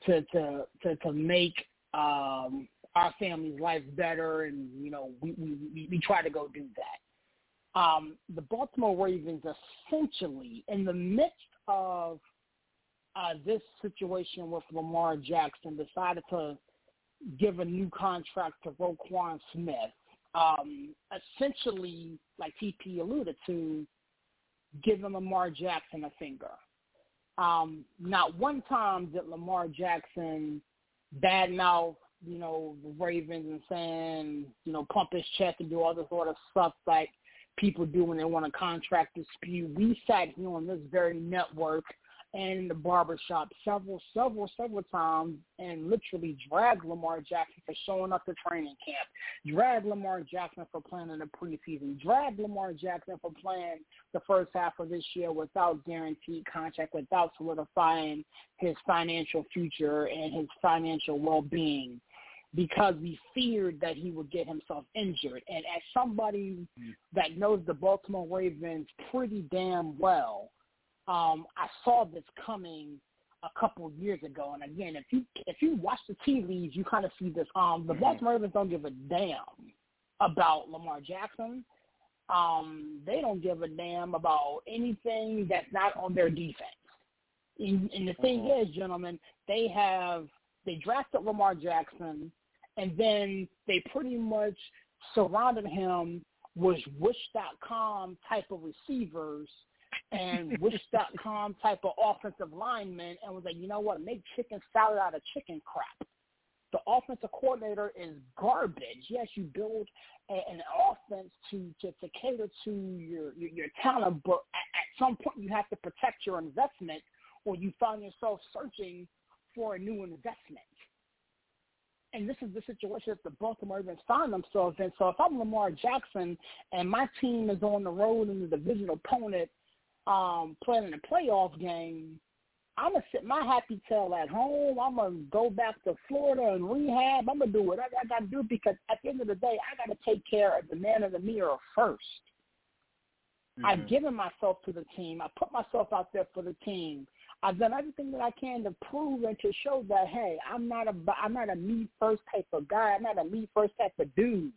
to to to, to make um, our family's life better, and you know, we, we we try to go do that. Um, the Baltimore Ravens essentially, in the midst of uh, this situation with Lamar Jackson, decided to give a new contract to Roquan Smith um, essentially, like TP alluded to, giving Lamar Jackson a finger. Um, not one time did Lamar Jackson badmouth, you know, the Ravens and saying, you know, pump his chest and do all this sort of stuff like people do when they want a contract dispute. We sat here on this very network and in the barbershop several, several, several times and literally dragged Lamar Jackson for showing up to training camp, dragged Lamar Jackson for playing in the preseason, dragged Lamar Jackson for playing the first half of this year without guaranteed contract, without solidifying his financial future and his financial well-being because we feared that he would get himself injured. And as somebody that knows the Baltimore Ravens pretty damn well, um, I saw this coming a couple of years ago. And again, if you if you watch the tea leaves, you kind of see this. Um, the mm-hmm. Baltimore Ravens don't give a damn about Lamar Jackson. Um, they don't give a damn about anything that's not on their defense. And, and the thing mm-hmm. is, gentlemen, they have they drafted Lamar Jackson, and then they pretty much surrounded him with Wish.com type of receivers and Wish.com type of offensive lineman and was like, you know what, make chicken salad out of chicken crap. The offensive coordinator is garbage. Yes, you build a, an offense to, to to cater to your your, your talent, but at, at some point you have to protect your investment, or you find yourself searching for a new investment and this is the situation that the Baltimore Ravens find themselves in. So if I'm Lamar Jackson and my team is on the road and the division opponent um, playing a playoff game, I'm gonna sit my happy tail at home. I'm gonna go back to Florida and rehab. I'm gonna do whatever I gotta do because at the end of the day, I gotta take care of the man in the mirror 1st i mm-hmm. I've given myself to the team. I put myself out there for the team. I've done everything that I can to prove and to show that hey, I'm not a I'm not a me first type of guy. I'm not a me first type of dude.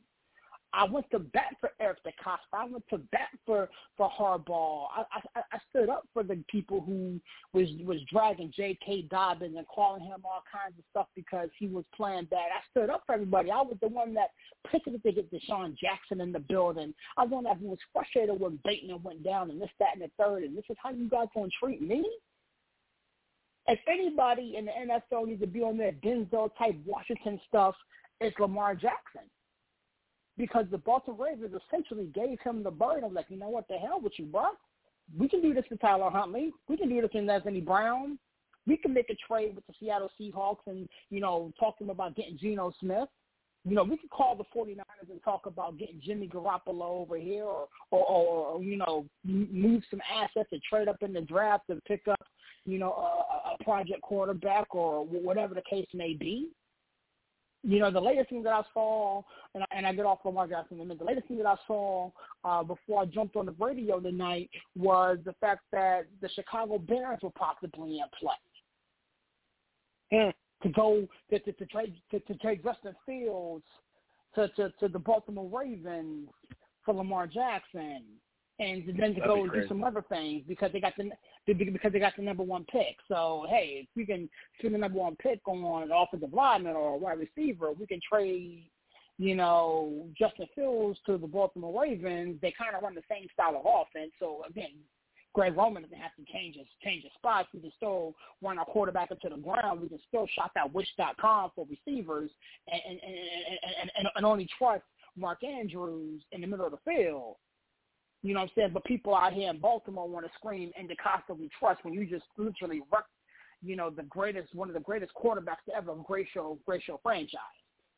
I went to bat for Eric DeCosta. I went to bat for for Harbaugh. I, I I stood up for the people who was was dragging J.K. Dobbins and calling him all kinds of stuff because he was playing bad. I stood up for everybody. I was the one that picketed to get DeSean Jackson in the building. I was the one that was frustrated when Bateman went down and this, that, and the third. And this is how you guys to treat me? if anybody in the NFL needs to be on their Denzel type Washington stuff, it's Lamar Jackson. Because the Baltimore Ravens essentially gave him the bird. I'm like, you know what, the hell with you, bro. We can do this to Tyler Huntley. We can do this to Anthony Brown. We can make a trade with the Seattle Seahawks and, you know, talk to them about getting Geno Smith. You know, we could call the 49ers and talk about getting Jimmy Garoppolo over here or, or, or, or you know, move some assets and trade up in the draft and pick up you know, a, a project quarterback or whatever the case may be. You know, the latest thing that I saw, and I, and I get off from Mark Jackson in a minute, the latest thing that I saw uh, before I jumped on the radio tonight was the fact that the Chicago Bears were possibly in play. And to go to, to, to trade to, to trade Justin Fields to, to, to the Baltimore Ravens for Lamar Jackson and then to That'd go and do some other things because they got the because they got the number one pick. So hey, if we can shoot the number one pick on an offensive lineman or a wide receiver, we can trade, you know, Justin Fields to the Baltimore Ravens. They kind of run the same style of offense. So again, Greg Roman doesn't have to change his change his spots. We can still run our quarterback into the ground. We can still shop at Wish.com for receivers and and, and, and, and only trust Mark Andrews in the middle of the field. You know what I'm saying? But people out here in Baltimore want to scream and of we trust when you just literally wreck, you know, the greatest, one of the greatest quarterbacks to ever grace your franchise.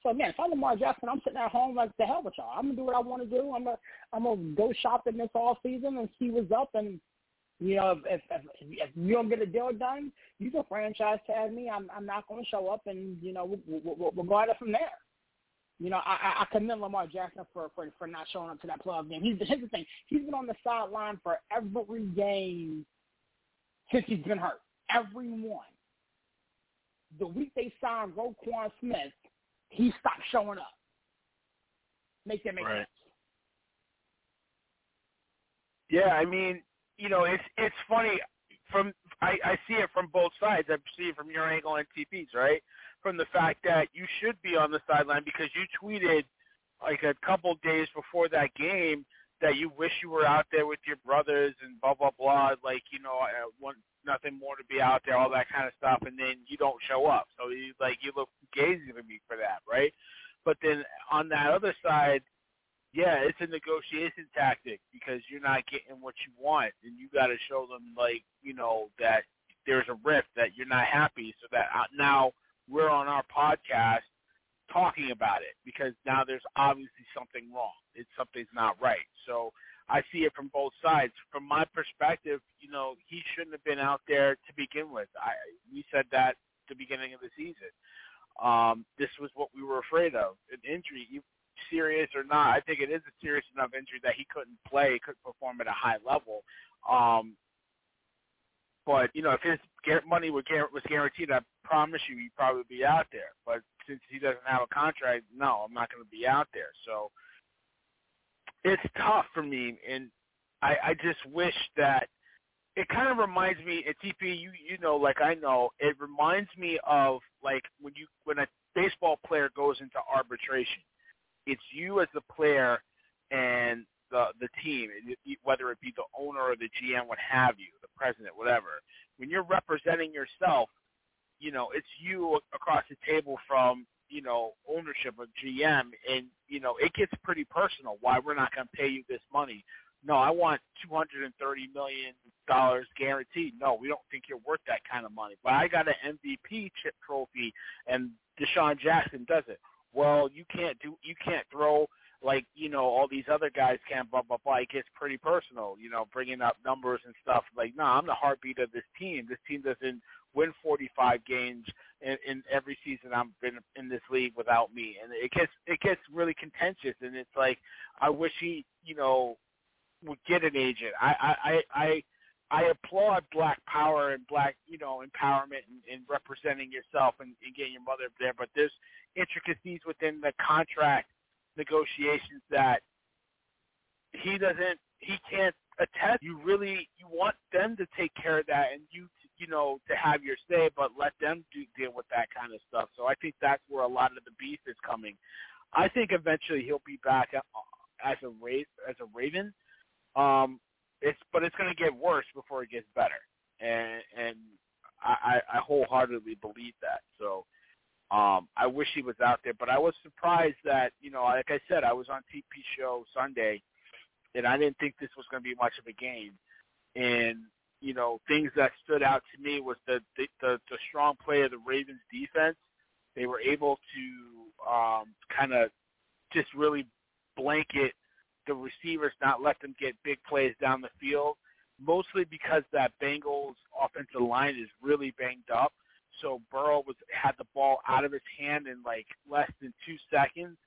So again, if I'm Lamar Jackson, I'm sitting at home like the hell with y'all. I'm gonna do what I want to do. I'm gonna I'm gonna go shopping this all season and see what's up. And you know, if if, if you don't get a deal done, you can franchise tag me. I'm I'm not gonna show up, and you know we'll, we'll, we'll go at it from there. You know, I, I commend Lamar Jackson for, for for not showing up to that playoff game. He's here's the thing. He's been on the sideline for every game since he's been hurt. Every one. The week they signed Roquan Smith, he stopped showing up. Make that make
right.
sense.
Yeah, I mean, you know, it's it's funny from I, I see it from both sides. I see it from your angle and TP's, right? from the fact that you should be on the sideline because you tweeted like a couple days before that game that you wish you were out there with your brothers and blah blah blah. Like you know, I want nothing more to be out there, all that kind of stuff, and then you don't show up. So you like you look gazing at me for that, right? But then on that other side, yeah, it's a negotiation tactic because you're not getting what you want, and you got to show them like you know that there's a rift that you're not happy, so that uh, now we're on our podcast talking about it because now there's obviously something wrong. It's something's not right. So I see it from both sides. From my perspective, you know, he shouldn't have been out there to begin with. I we said that at the beginning of the season. Um, this was what we were afraid of, an injury, serious or not. I think it is a serious enough injury that he couldn't play, couldn't perform at a high level. Um, but you know, if his money was guaranteed, I promise you, he'd probably be out there. But since he doesn't have a contract, no, I'm not going to be out there. So it's tough for me, and I, I just wish that it kind of reminds me. At TP, you you know, like I know, it reminds me of like when you when a baseball player goes into arbitration. It's you as the player and the the team, whether it be the owner or the GM, what have you, the president, whatever. When you're representing yourself, you know it's you across the table from you know, ownership of GM, and you know, it gets pretty personal. Why we're not going to pay you this money? No, I want two hundred and thirty million dollars guaranteed. No, we don't think you're worth that kind of money. But I got an MVP chip trophy, and Deshaun Jackson does it. Well, you can't do, you can't throw like you know all these other guys can. Blah blah blah. It gets pretty personal. You know, bringing up numbers and stuff. Like, no, nah, I'm the heartbeat of this team. This team doesn't win 45 games in, in every season I'm been in this league without me, and it gets it gets really contentious. And it's like I wish he, you know, would get an agent. I I I. I I applaud black power and black, you know, empowerment and, and representing yourself and, and getting your mother there. But there's intricacies within the contract negotiations that he doesn't, he can't attest. You really, you want them to take care of that and you, you know, to have your say, but let them do, deal with that kind of stuff. So I think that's where a lot of the beef is coming. I think eventually he'll be back as a as a Raven. Um, it's but it's going to get worse before it gets better, and and I, I wholeheartedly believe that. So um, I wish he was out there, but I was surprised that you know, like I said, I was on TP show Sunday, and I didn't think this was going to be much of a game, and you know, things that stood out to me was the the, the, the strong play of the Ravens defense. They were able to um, kind of just really blanket the receivers, not let them get big plays down the field, mostly because that Bengals offensive line is really banged up. So Burrow was had the ball out of his hand in like less than two seconds.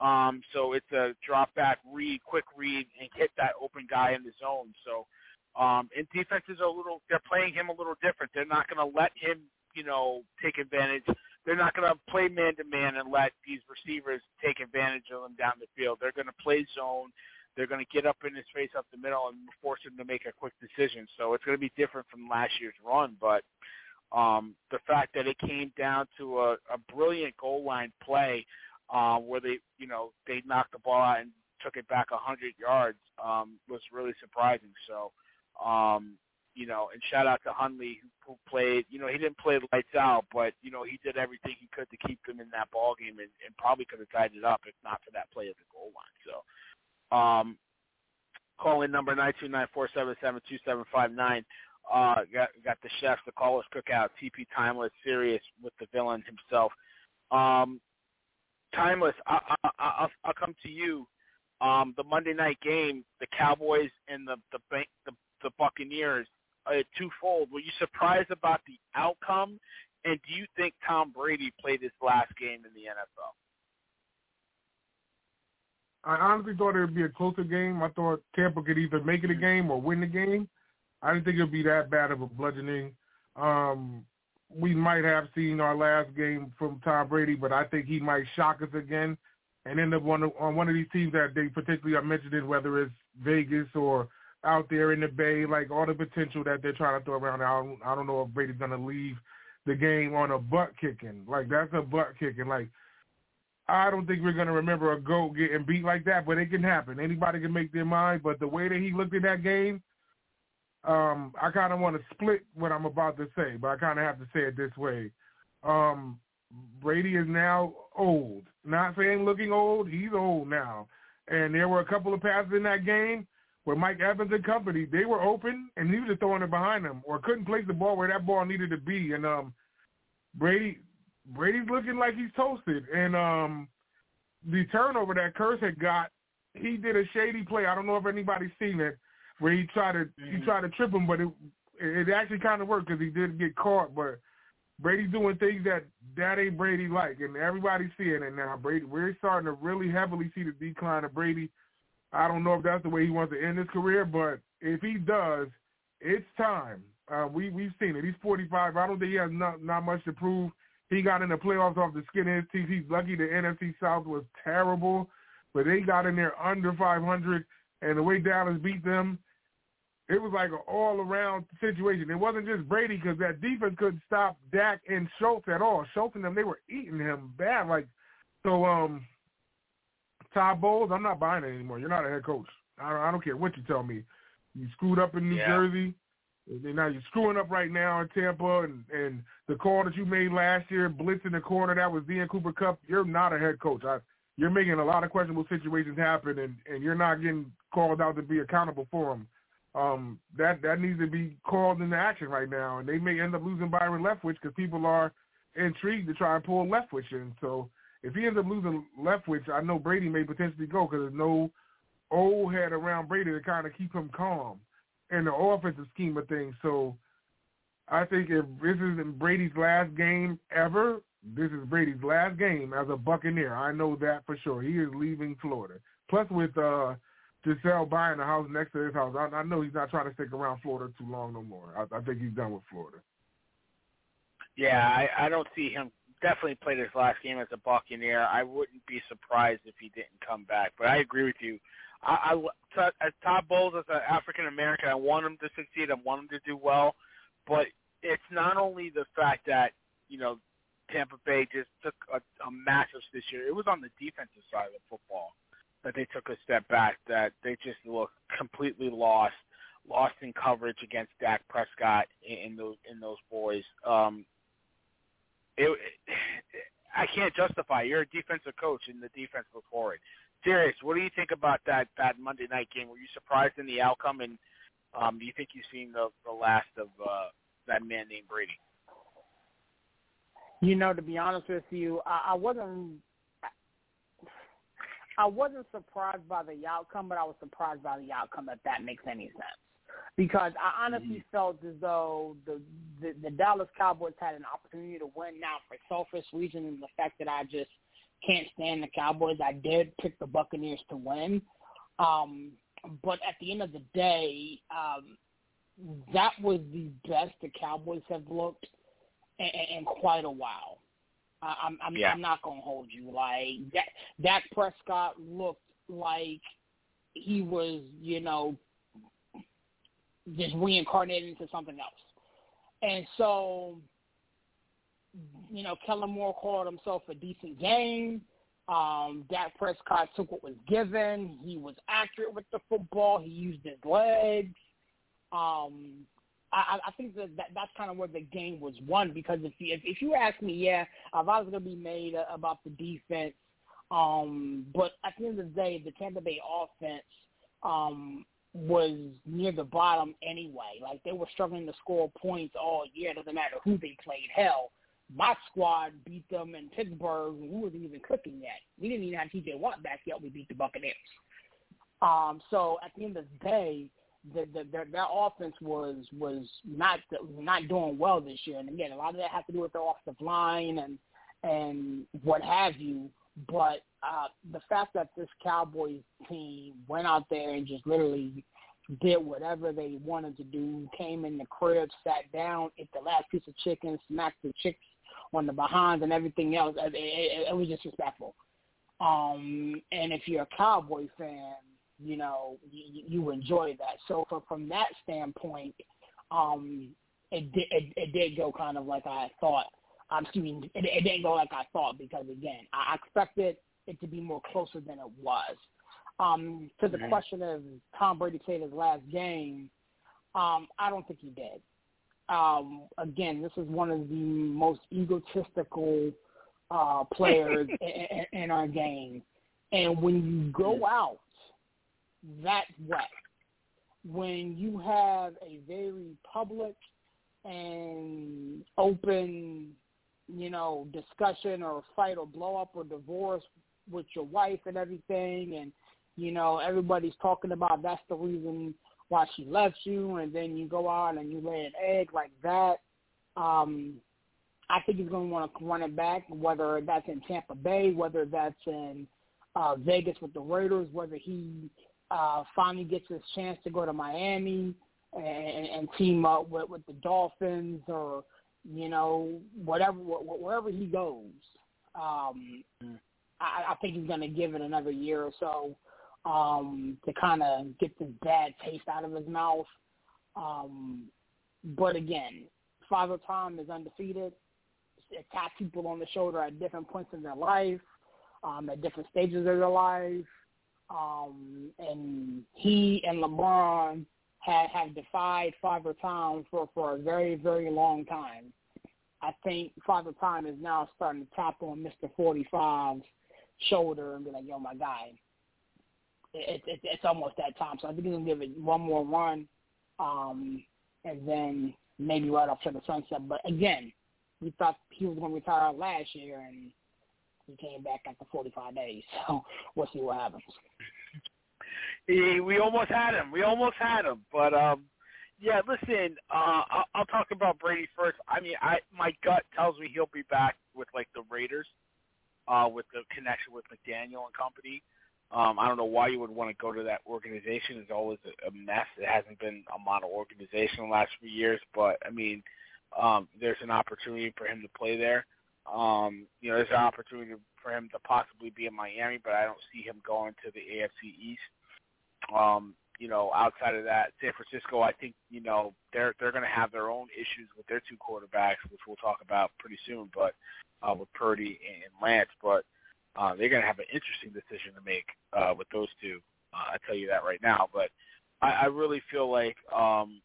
Um, so it's a drop back read, quick read, and hit that open guy in the zone. So um, and defenses are a little they're playing him a little different. They're not going to let him, you know, take advantage they're not going to play man to man and let these receivers take advantage of them down the field. They're going to play zone. They're going to get up in his face up the middle and force him to make a quick decision. So it's going to be different from last year's run. But um, the fact that it came down to a, a brilliant goal line play uh, where they, you know, they knocked the ball out and took it back a 100 yards um, was really surprising. So um, you know, and shout out to Huntley who, played. You know, he didn't play lights out, but you know he did everything he could to keep them in that ball game, and, and probably could have tied it up if not for that play at the goal line. So, um, call in number nine two nine four seven seven two seven five nine. Uh, got got the chefs, the callers cookout, TP Tymeless, serious with the villain himself. Um, Tymeless, I, I, I'll, I'll come to you. Um, the Monday night game, the Cowboys and the the the, the Buccaneers uh, twofold. Were you surprised about the outcome, and do you think Tom Brady played his last game in the NFL?
I honestly thought it would be a closer game. I thought Tampa could either make it a game or win the game. I didn't think it would be that bad of a bludgeoning. Um, we might have seen our last game from Tom Brady, but I think he might shock us again and end up on, on one of these teams that they particularly are mentioning, whether it's Vegas or out there in the Bay, like all the potential that they're trying to throw around. I don't, I don't know if Brady's to leave the game on a butt kicking. Like that's a butt kicking. Like I don't think we're to remember a goat getting beat like that, but it can happen. Anybody can make their mind. But the way that he looked in that game, um, I kind of want to split what I'm about to say, but I kind of have to say it this way. Um, Brady is now old. Not saying looking old, he's old now. And there were a couple of passes in that game where Mike Evans and company, they were open and he was just throwing it behind them or couldn't place the ball where that ball needed to be. And um Brady Brady's looking like he's toasted. And um the turnover that Kearse had got, he did a shady play. I don't know if anybody's seen it, where he tried to mm-hmm. he tried to trip him, but it it actually kind of worked because he did get caught. But Brady's doing things that that ain't Brady like, and everybody's seeing it now. Brady, we're starting to really heavily see the decline of Brady I don't know if that's the way he wants to end his career, but if he does, it's time. Uh, we we've seen it. He's 45. I don't think he has not not much to prove. He got in the playoffs off the skin of his teeth. He's lucky the NFC South was terrible, but they got in there under 500, and the way Dallas beat them, it was like an all-around situation. It wasn't just Brady because that defense couldn't stop Dak and Schultz at all. Schultz and them, they were eating him bad. Like so, um, Todd Bowles, I'm not buying it anymore. You're not a head coach. I don't, I don't care what you tell me. You screwed up in New
yeah.
Jersey. And now you're screwing up right now in Tampa, and and the call that you made last year, blitzing the corner, that was Ian Cooper Kupp. You're not a head coach. I, you're making a lot of questionable situations happen, and and you're not getting called out to be accountable for them. Um, that that needs to be called into action right now, and they may end up losing Byron Leftwich because people are intrigued to try and pull Leftwich in. So if he ends up losing Leftwich, I know Brady may potentially go because there's no old head around Brady to kind of keep him calm in the offensive scheme of things. So I think if this isn't Brady's last game ever, this is Brady's last game as a Buccaneer. I know that for sure. He is leaving Florida. Plus, with uh, Gisele buying a house next to his house, I, I know he's not trying to stick around Florida too long no more. I, I think he's done with Florida.
Yeah, I, I don't see him definitely played his last game as a Buccaneer. I wouldn't be surprised if he didn't come back. But I agree with you. I, I as Todd Bowles as an African American, I want him to succeed. I want him to do well. But it's not only the fact that you know Tampa Bay just took a, a massive this year. It was on the defensive side of football that they took a step back. That they just looked completely lost, lost in coverage against Dak Prescott in those in those boys. Um, it, I can't justify. You're a defensive coach, and the defense was horrid. Serious, what do you think about that that Monday night game? Were you surprised in the outcome, and um, do you think you've seen the the last of uh, that man named Brady?
You know, to be honest with you, I, I wasn't. I wasn't surprised by the outcome, but I was surprised by the outcome. If that makes any sense because I honestly mm-hmm. felt as though the, the the Dallas Cowboys had an opportunity to win now for selfish reasons and the fact that I just can't stand the Cowboys. I did pick the Buccaneers to win. Um, but at the end of the day, um, that was the best the Cowboys have looked in, in quite a while. I, I'm, I'm, yeah. I'm not gonna hold you. Like that, Dak Prescott looked like he was, you know, just reincarnated into something else. And so, you know, Kellen Moore called himself a decent game. Um, Dak Prescott took what was given. He was accurate with the football. He used his legs. Um, I, I think that, that that's kind of where the game was won because if you, if, if you ask me, yeah, I was going to be made about the defense. Um, but at the end of the day, the Tampa Bay offense um, was near the bottom anyway. Like they were struggling to score points all year. Doesn't matter who they played. Hell, my squad beat them in Pittsburgh. We wasn't even cooking yet. We didn't even have T.J. Watt back yet. We beat the Buccaneers. Um, so at the end of the day, the, the, the, their offense was was not not doing well this year. And again, a lot of that has to do with the offensive line and and what have you. But uh, the fact that this Cowboys team went out there and just literally did whatever they wanted to do, came in the crib, sat down, ate the last piece of chicken, smacked the chicks on the behinds and everything else, it, it, it was disrespectful. Um, and if you're a Cowboy fan, you know you, you enjoy that. So from from that standpoint, um, it did it, it did go kind of like I thought um, excuse me, it, it didn't go like I thought because again, I expected it to be more closer than it was. Um, to the mm-hmm. question of Tom Brady played his last game, um, I don't think he did. Um, again, this is one of the most egotistical uh, players (laughs) in, in, in our game, and when you go out that way, when you have a very public and open you know, discussion or fight or blow up or divorce with your wife and everything and you know, everybody's talking about that's the reason why she left you and then you go out and you lay an egg like that. Um I think he's going to want to run it back, whether that's in Tampa Bay, whether that's in uh, Vegas with the Raiders, whether he uh, finally gets his chance to go to Miami and, and team up with, with the Dolphins or you know, whatever wherever he goes, um, I, I think he's going to give it another year or so um, to kind of get this bad taste out of his mouth. Um, but again, Father Time is undefeated. Attack people on the shoulder at different points in their life, um, at different stages of their life. Um, and he and LeBron have have defied Father Time for for a very very long time. I think Father Time is now starting to tap on Mister 45's shoulder and be like, "Yo, my guy." It, it, it's almost that time, so I think he's gonna give it one more run, um, and then maybe right off to the sunset. But again, we thought he was going to retire last year, and he came back after 45 days. (laughs) So we'll see what happens.
He, we almost had him. We almost had him, but um, yeah. Listen, uh, I'll, I'll talk about Brady first. I mean, I my gut tells me he'll be back with like the Raiders, uh, with the connection with McDaniel and company. Um, I don't know why you would want to go to that organization. It's always a, a mess. It hasn't been a model organization the last few years, but I mean, um, there's an opportunity for him to play there. Um, you know, there's an opportunity for him to possibly be in Miami, but I don't see him going to the AFC East. Um, you know, outside of that, San Francisco, I think you know they're they're going to have their own issues with their two quarterbacks, which we'll talk about pretty soon. But uh, with Purdy and Lance, but uh, they're going to have an interesting decision to make uh, with those two. Uh, I tell you that right now. But I, I really feel like um,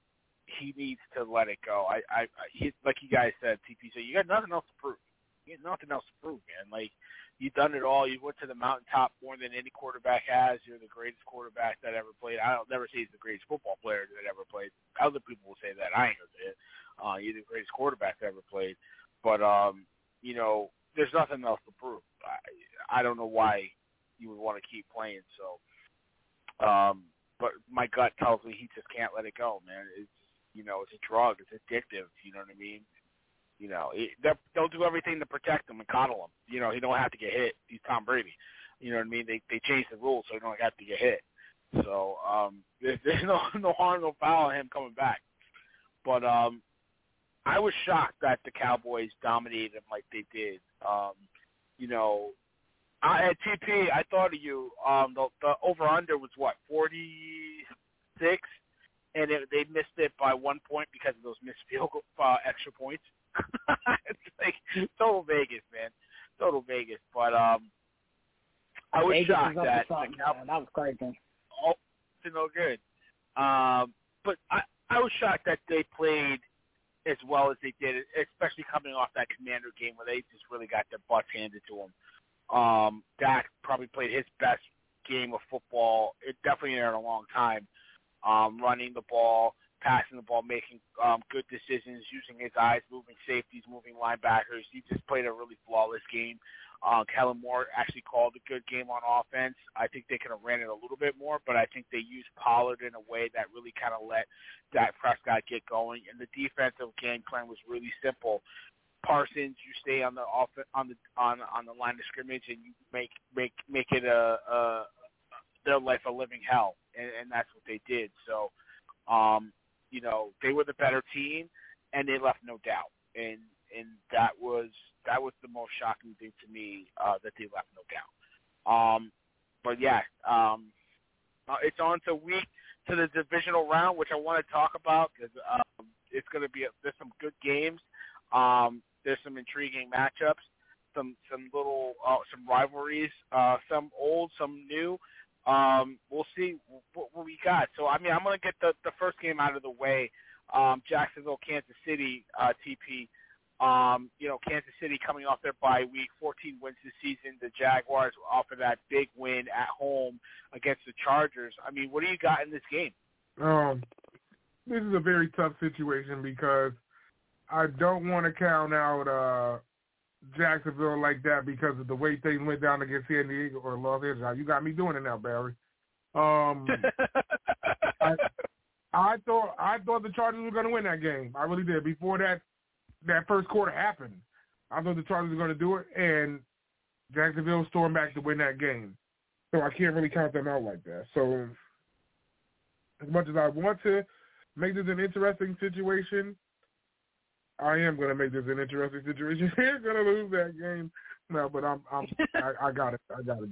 he needs to let it go. I, I, he, like you guys said, TP said, you got nothing else to prove. You got nothing else to prove, man. Like you've done it all. You went to the mountaintop more than any quarterback has. You're the greatest quarterback that ever played. I don't never say he's the greatest football player that ever played. Other people will say that. I ain't gonna say it. Uh, you're the greatest quarterback that ever played. But um, you know, there's nothing else to prove. I, I don't know why you would want to keep playing. So, um, but my gut tells me he just can't let it go, man. It's you know, it's a drug. It's addictive. You know what I mean? You know, it, they'll do everything to protect him and coddle him. You know, he don't have to get hit. He's Tom Brady. You know what I mean? They they changed the rules so he don't have to get hit. So um, there's, (laughs) there's no no harm, no foul in him coming back. But um, I was shocked that the Cowboys dominated him like they did. Um, you know, I, at TP, I thought of you. Um, the, the over under was what forty six, and it, they missed it by one point because of those missed field goal, uh, extra points. (laughs) it's like total Vegas, man, total Vegas. But um, I was
Vegas
shocked
was
that
up
the Cowboys.
man. That was crazy.
Oh, no good. Um, but I, I was shocked that they played as well as they did, especially coming off that Commander game where they just really got their butts handed to them. Um, Dak probably played his best game of football, it definitely in a long time. Um, running the ball, passing the ball, making um, good decisions, using his eyes, moving safeties, moving linebackers. He just played a really flawless game. Uh, Kellen Moore actually called a good game on offense. I think they could have ran it a little bit more, but I think they used Pollard in a way that really kind of let Dak Prescott get going. And the defensive game plan was really simple. Parsons, you stay on the off on the on on the line of scrimmage, and you make make make it a, a their life a living hell, and, and that's what they did. So, um, you know, they were the better team, and they left no doubt. And and that was that was the most shocking thing to me uh, that they left no doubt. Um, but yeah, um, uh, it's on to week to the divisional round, which I want to talk about because um, it's going to be a, there's some good games. Um, there's some intriguing matchups, some some little uh, some rivalries, uh, some old, some new. Um, we'll see what, what we got. So I mean, I'm going to get the the first game out of the way. Um, Jacksonville, Kansas City, uh, TP. Um, you know, Kansas City coming off their bye week, 14 wins this season. The Jaguars off of that big win at home against the Chargers. I mean, what do you got in this game?
Um, this is a very tough situation because I don't want to count out uh Jacksonville like that because of the way things went down against San Diego or Los Angeles. You got me doing it now, Barry. Um, I, I thought I thought the Chargers were going to win that game. I really did. Before that that first quarter happened, I thought the Chargers were going to do it, and Jacksonville stormed back to win that game. So I can't really count them out like that. So as much as I want to make this an interesting situation, I am going to make this an interesting situation. They're going to lose that game. No, but I'm, I'm, (laughs) I, I got it. I got it.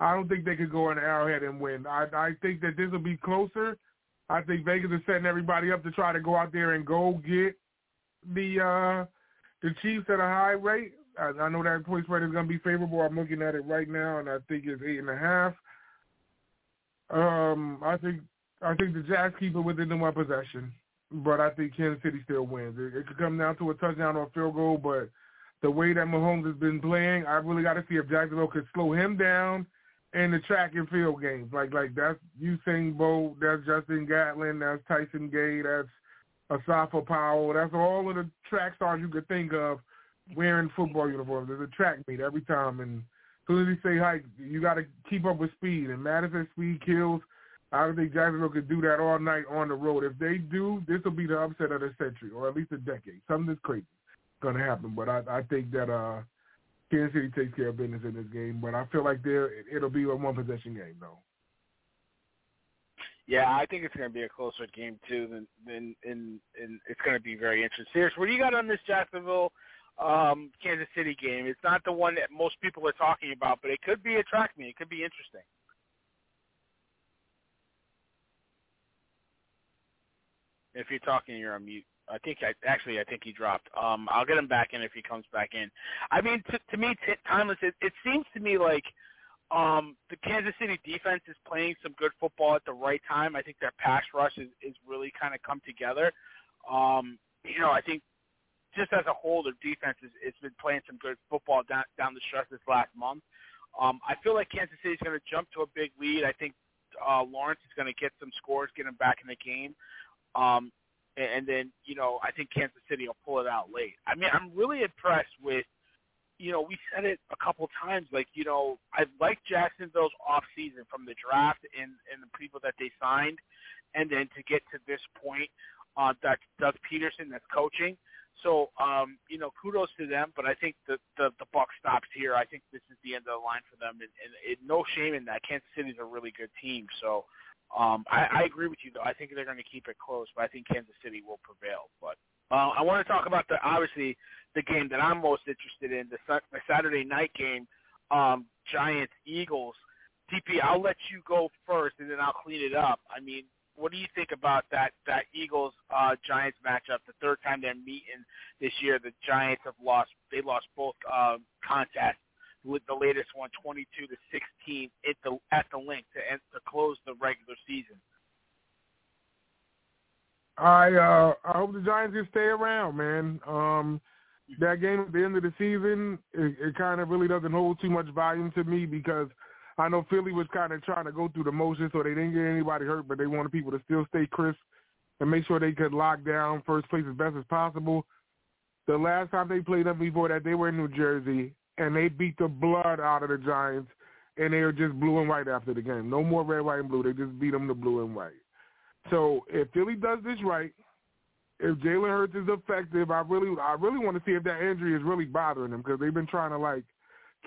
I don't think they could go in Arrowhead and win. I, I think that this will be closer. I think Vegas is setting everybody up to try to go out there and go get the uh, the Chiefs at a high rate. I, I know that point spread is going to be favorable. I'm looking at it right now, and I think it's eight and a half. Um, I think I think the Jags keep it within the one possession, but I think Kansas City still wins. It, it could come down to a touchdown or a field goal, but the way that Mahomes has been playing, I really got to see if Jacksonville could slow him down in the track and field games. Like like that's Usain Bolt, that's Justin Gatlin, that's Tyson Gay, that's Asafa Powell. That's all of the track stars you could think of wearing football uniforms. There's a track meet every time, and as soon as you say hike, you got to keep up with speed. And Madison speed kills. I don't think Jacksonville could do that all night on the road. If they do, this will be the upset of the century, or at least a decade. Something that's crazy going to happen. But I, I think that uh, Kansas City takes care of business in this game. But I feel like there it'll be a one possession game though.
Yeah, I think it's going to be a closer game too than than and and it's going to be very interesting. Serious, what do you got on this Jacksonville um, Kansas City game? It's not the one that most people are talking about, but it could be a track meet. It could be interesting. If you're talking, you're on mute. I think I actually I think he dropped. Um, I'll get him back in if he comes back in. I mean, to, to me, t- Tymeless. It, it seems to me like um, the Kansas City defense is playing some good football at the right time. I think their pass rush is, is really kind of come together. Um, you know, I think just as a whole, their defense has it's been playing some good football down down the stretch this last month. Um, I feel like Kansas City is going to jump to a big lead. I think uh, Lawrence is going to get some scores, get him back in the game. Um, and, and then, you know, I think Kansas City will pull it out late. I mean, I'm really impressed with you know, we said it a couple times. Like, you know, I like Jacksonville's off season from the draft and and the people that they signed, and then to get to this point, uh, that Doug Pederson that's coaching. So, um, you know, kudos to them. But I think the the, the buck stops here. I think this is the end of the line for them, and, and it, no shame in that. Kansas City's a really good team. So, um, I, I agree with you though. I think they're going to keep it close, but I think Kansas City will prevail. But uh, I want to talk about the obviously the game that I'm most interested in, the, the Saturday night game, um, Giants Eagles. TP, I'll let you go first, and then I'll clean it up. I mean, what do you think about that that Eagles uh, Giants matchup? The third time they're meeting this year, the Giants have lost. They lost both uh, contests. With the latest one, 22 to 16 at the at the Linc to end, to close the regular season.
I uh I hope the Giants just stay around, man. Um that game at the end of the season, it, it kind of really doesn't hold too much volume to me because I know Philly was kind of trying to go through the motions so they didn't get anybody hurt, but they wanted people to still stay crisp and make sure they could lock down first place as best as possible. The last time they played them before that, they were in New Jersey, and they beat the blood out of the Giants, and they were just blue and white after the game. No more red, white, and blue. They just beat them to blue and white. So if Philly does this right, if Jalen Hurts is effective, I really, I really want to see if that injury is really bothering him because they've been trying to like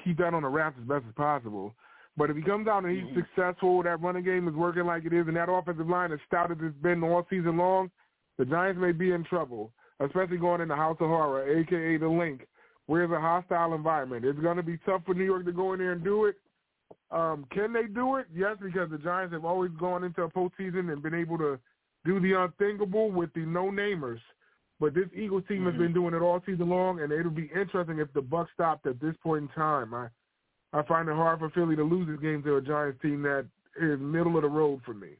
keep that on the wraps as best as possible. But if he comes out and he's mm-hmm. successful, that running game is working like it is, and that offensive line is stout as it's been all season long, the Giants may be in trouble, especially going in the House of Horror, aka the Linc, where it's a hostile environment. It's going to be tough for New York to go in there and do it. Um, can they do it? Yes, because the Giants have always gone into a postseason and been able to do the unthinkable with the no-namers. But this Eagles team mm-hmm. has been doing it all season long, and it'll be interesting if the Bucs stopped at this point in time. I I find it hard for Philly to lose this game to a Giants team that is middle of the road for me.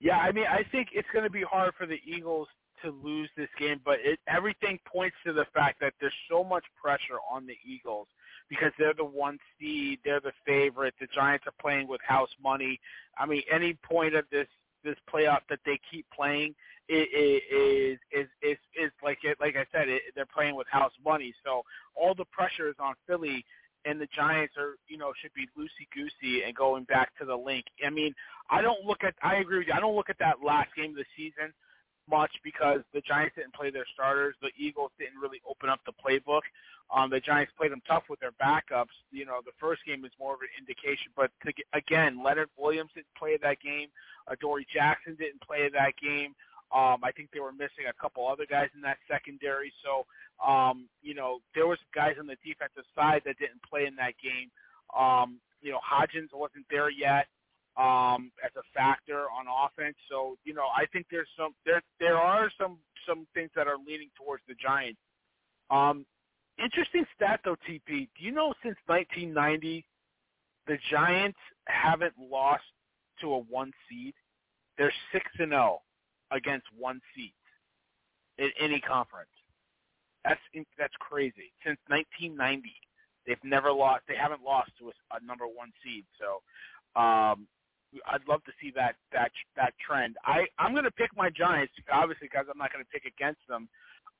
Yeah, I mean, I think it's going to be hard for the Eagles to lose this game, but it, everything points to the fact that there's so much pressure on the Eagles because they're the one seed, they're the favorite. The Giants are playing with house money. I mean, any point of this this playoff that they keep playing is is is is like it, like I said, it, they're playing with house money. So all the pressure is on Philly, and the Giants are you know should be loosey goosey and going back to the Linc. I mean, I don't look at I agree with you. I don't look at that last game of the season much because the Giants didn't play their starters. The Eagles didn't really open up the playbook. Um, the Giants played them tough with their backups. You know, the first game is more of an indication. But to, again, Leonard Williams didn't play that game. Adoree Jackson didn't play that game. Um, I think they were missing a couple other guys in that secondary. So, um, you know, there was guys on the defensive side that didn't play in that game. Um, you know, Hodgins wasn't there yet um, as a factor on offense. So, you know, I think there's some there there are some some things that are leaning towards the Giants. Um, interesting stat though, TP. Do you know since 1990 the Giants haven't lost to a one seed, they're six and zero against one seed in any conference. That's that's crazy. Since 1990, they've never lost. They haven't lost to a, a number one seed. So, um, I'd love to see that that that trend. I I'm going to pick my Giants, obviously, because I'm not going to pick against them.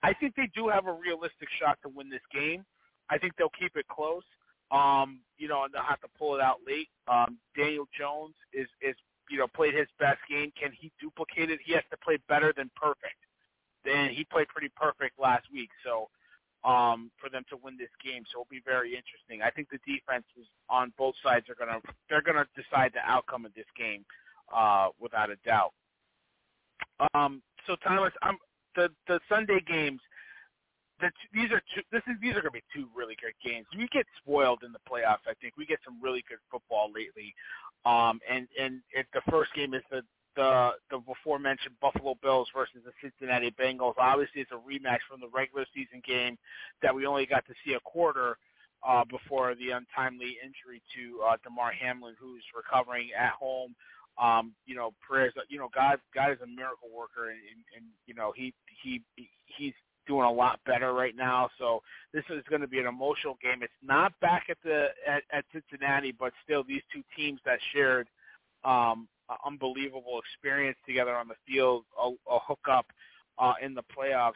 I think they do have a realistic shot to win this game. I think they'll keep it close. Um, you know, and they'll have to pull it out late. Um, Daniel Jones is is you know played his best game. Can he duplicate it? He has to play better than perfect. And he played pretty perfect last week. So um, for them to win this game. So it'll be very interesting. I think the defenses on both sides are gonna they're gonna decide the outcome of this game uh, without a doubt. Um, so Thomas, I'm the the Sunday games. The, these are two, this is these are going to be two really good games. We get spoiled in the playoffs. I think we get some really good football lately. Um, and and if the first game is the the the before mentioned Buffalo Bills versus the Cincinnati Bengals. Obviously, it's a rematch from the regular season game that we only got to see a quarter uh, before the untimely injury to uh, Damar Hamlin, who's recovering at home. Um, you know, prayers. You know, God, God is a miracle worker, and, and, and you know, he he he's doing a lot better right now. So this is going to be an emotional game. It's not back at the at, at Cincinnati, but still, these two teams that shared um, unbelievable experience together on the field, a, a hookup uh, in the playoffs.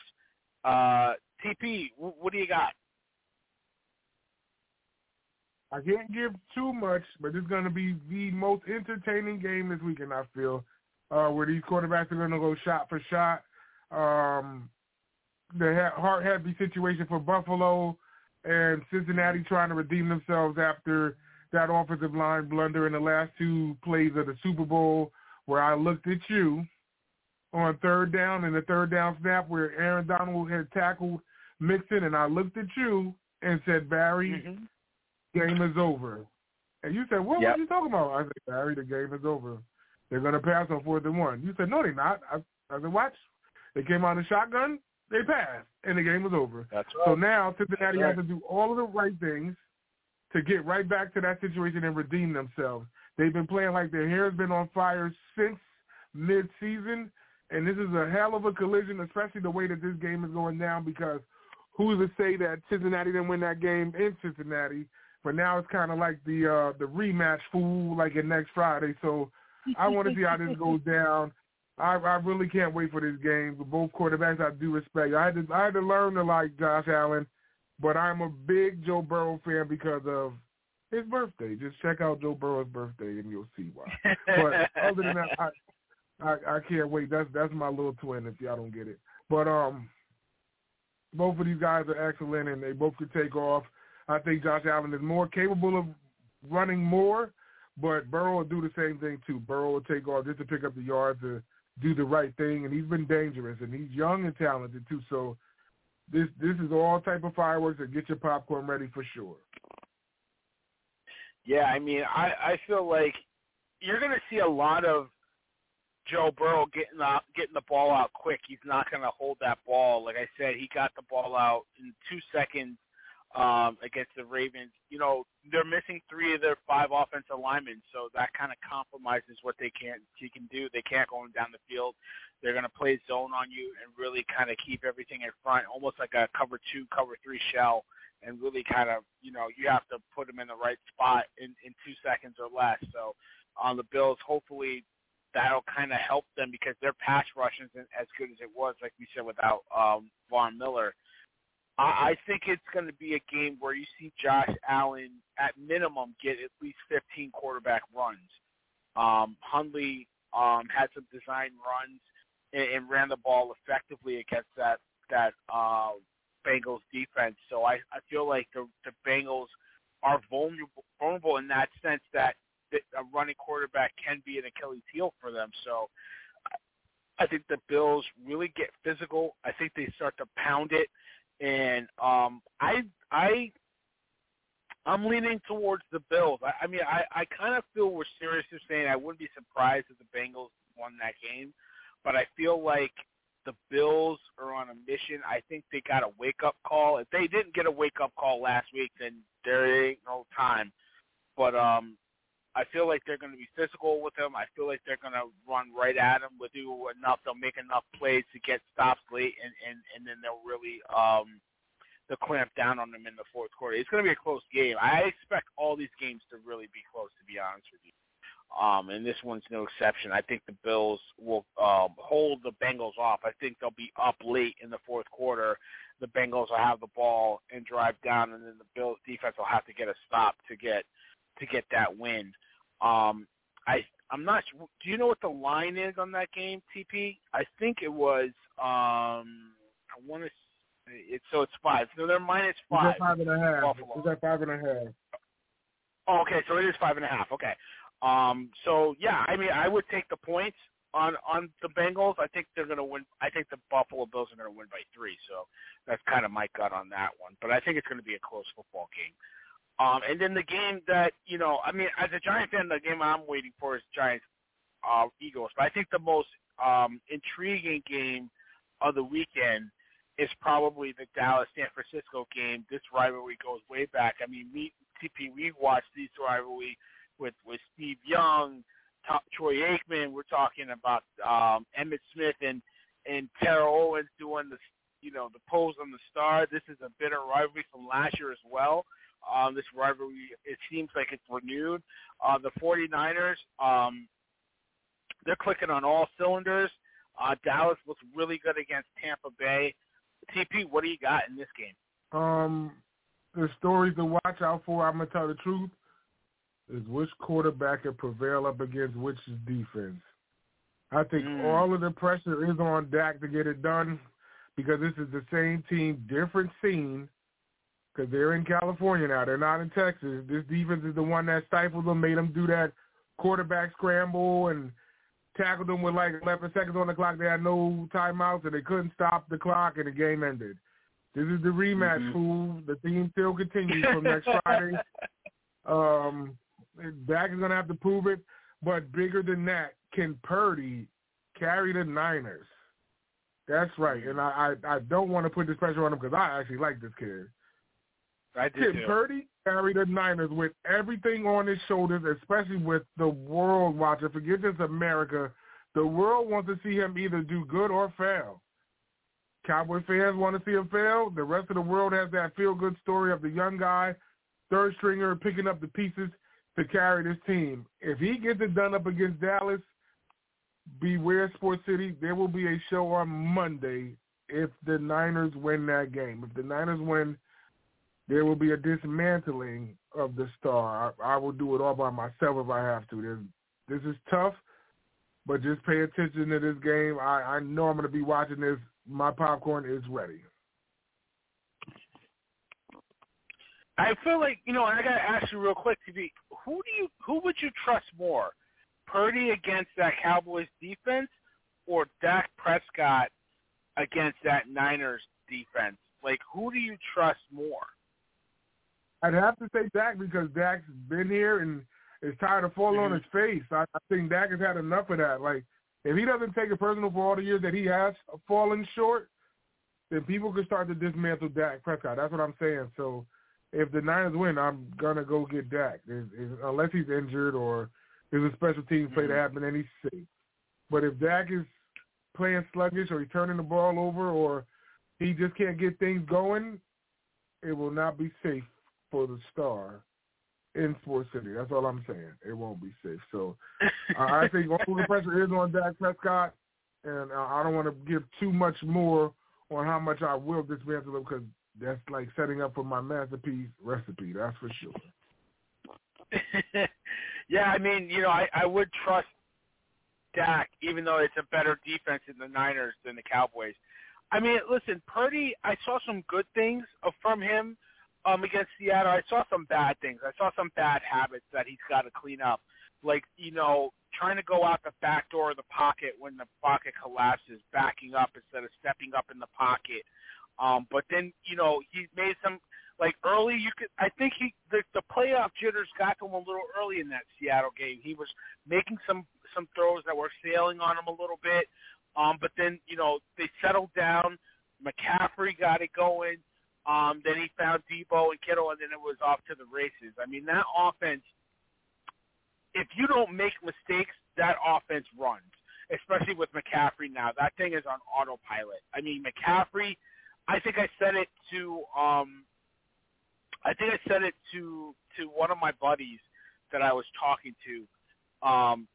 Uh, TP, w- what do you got?
I can't give too much, but it's going to be the most entertaining game this weekend. I feel uh, where these quarterbacks are going to go shot for shot. Um, the heart heavy situation for Buffalo and Cincinnati trying to redeem themselves after that offensive line blunder in the last two plays of the Super Bowl where I looked at you on third down and the third down snap where Aaron Donald had tackled Mixon and I looked at you and said, Barry, mm-hmm. game is over. And you said, what yep. are you talking about? I said, Barry, the game is over. They're going to pass on fourth and one. You said, no, they're not. I, I said, watch. They came out of the shotgun. They passed, and the game was over.
That's right.
So now Cincinnati right. has to do all of the right things to get right back to that situation and redeem themselves. They've been playing like their hair has been on fire since mid-season, and this is a hell of a collision, especially the way that this game is going down because who's to say that Cincinnati didn't win that game in Cincinnati, but now it's kind of like the uh, the rematch fool like in next Friday. So I want to see how this goes down. I, I really can't wait for this game. For both quarterbacks, I do respect. I had to I had to learn to like Josh Allen but I'm a big Joe Burrow fan because of his birthday. Just check out Joe Burrow's birthday and you'll see why. but (laughs) other than that, I, I I can't wait. That's that's my little twin. If y'all don't get it, but um, both of these guys are excellent and they both could take off. I think Josh Allen is more capable of running more, but Burrow will do the same thing too. Burrow will take off just to pick up the yards to do the right thing, and he's been dangerous and he's young and talented too. So this this is all type of fireworks and get your popcorn ready for sure.
Yeah, I mean, I I feel like you're going to see a lot of Joe Burrow getting the getting the ball out quick. He's not going to hold that ball. Like I said, he got the ball out in two seconds um, against the Ravens. You know, they're missing three of their five offensive linemen, so that kind of compromises what they can he can do. They can't go down the field. They're going to play zone on you and really kind of keep everything in front, almost like a cover two, cover three shell, and really kind of you know you have to put them in the right spot in in two seconds or less. So on the Bills, hopefully that'll kind of help them because their pass rush isn't as good as it was, like we said, without um, Von Miller. I, I think it's going to be a game where you see Josh Allen at minimum get at least 15 quarterback runs. Um, Huntley um, had some design runs and, and ran the ball effectively against that that uh, Bengals defense. So I, I feel like the, the Bengals are vulnerable vulnerable in that sense that, that a running quarterback can be an Achilles heel for them. So I think the Bills really get physical. I think they start to pound it and um, I I I'm leaning towards the Bills. I, I mean, I I kind of feel we're serious in saying I wouldn't be surprised if the Bengals won that game, but I feel like the Bills are on a mission. I think they got a wake up call. If they didn't get a wake up call last week, then there ain't no time. But um, I feel like they're going to be physical with him. I feel like they're going to run right at him with do enough. They'll make enough plays to get stops late, and and and then they'll really um they'll clamp down on them in the fourth quarter. It's going to be a close game. I expect all these games to really be close. To be honest with you. Um, and this one's no exception. I think the Bills will um, hold the Bengals off. I think they'll be up late in the fourth quarter. The Bengals will have the ball and drive down, and then the Bills defense will have to get a stop to get to get that win. Um, I I'm not. Do you know what the line is on that game, TP? I think it was. Um, I want to. It's so it's five. So they're minus five.
At five and a half.
Buffalo.
It's at five and a half.
Oh, okay, so it is five and a half. Okay. Um, so yeah, I mean, I would take the points on on the Bengals. I think they're going to win. I think the Buffalo Bills are going to win by three. So that's kind of my gut on that one. But I think it's going to be a close football game. Um, and then the game that you know, I mean, as a Giant fan, the game I'm waiting for is Giants uh, Eagles. But I think the most um, intriguing game of the weekend is probably the Dallas San Francisco game. This rivalry goes way back. I mean, me TP, we watched these rivalry with with Steve Young, Top, Troy Aikman. We're talking about um, Emmitt Smith and and Terrell Owens doing the you know the pose on the star. This is a bitter rivalry from last year as well. Um, this rivalry it seems like it's renewed. Uh, the 49ers, um, they're clicking on all cylinders. Uh, Dallas looks really good against Tampa Bay. TP, what do you got in this game?
Um, the stories to watch out for. I'm gonna tell the truth is which quarterback can prevail up against which defense. I think
Mm.
all of the pressure is on Dak to get it done because this is the same team, different scene. Because they're in California now, they're not in Texas. This defense is the one that stifled them, made them do that quarterback scramble and tackled them with like 11 seconds on the clock. They had no timeouts and they couldn't stop the clock, and the game ended. This is the rematch,
Mhm.
fool. The theme still continues from next (laughs) Friday. Um, Dak is going to have to prove it. But bigger than that, can Purdy carry the Niners? That's right. And I, I, I don't want to put this pressure on him because I actually like this kid.
I do
Can
too.
Purdy carry the Niners with everything on his shoulders, especially with the world watching? Forget just America. The world wants to see him either do good or fail. Cowboy fans want to see him fail. The rest of the world has that feel-good story of the young guy, third stringer, picking up the pieces to carry this team. If he gets it done up against Dallas, beware Sports City. There will be a show on Monday if the Niners win that game. If the Niners win, there will be a dismantling of the star. I, I will do it all by myself if I have to. This is tough, but just pay attention to this game. I, I know I'm going to be watching this. My popcorn is ready.
I feel like you know. I got to ask you real quick, TP. Who do you who would you trust more, Purdy against that Cowboys defense, or Dak Prescott against that Niners defense? Like, who do you trust more?
I'd have to say Dak because Dak's been here and is tired of falling on mm-hmm. his face. I, I think Dak has had enough of that. Like, if he doesn't take it personal for all the years that he has fallen short, then people can start to dismantle Dak Prescott. That's what I'm saying. So if the Niners win, I'm gonna go get Dak, unless he's injured or there's a special team play that mm-hmm. happened and he's safe. But if Dak is playing sluggish or he's turning the ball over or he just can't get things going, it will not be safe for the star in Sports City. That's all I'm saying. It won't be safe. So (laughs) I I think all the pressure is on Dak Prescott, and uh, I don't want to give too much more on how much I will dismantle him because that's like setting up for my masterpiece recipe. That's for sure. (laughs)
yeah, I mean, you know, I, I would trust Dak, even though it's a better defense in the Niners than the Cowboys. I mean, listen, Purdy, I saw some good things uh, from him um, against Seattle. I saw some bad things. I saw some bad habits that he's got to clean up, like you know, trying to go out the back door of the pocket when the pocket collapses, backing up instead of stepping up in the pocket. Um, but then you know he made some like early. You could I think he the, the playoff jitters got to him a little early in that Seattle game. He was making some some throws that were sailing on him a little bit. Um, but then you know they settled down. McCaffrey got it going. Um, then he found Deebo and Kittle, and then it was off to the races. I mean that offense if you don't make mistakes, that offense runs. Especially with McCaffrey now, that thing is on autopilot. I mean, McCaffrey. I think I said it to. um I think I said it to to one of my buddies that I was talking to. Um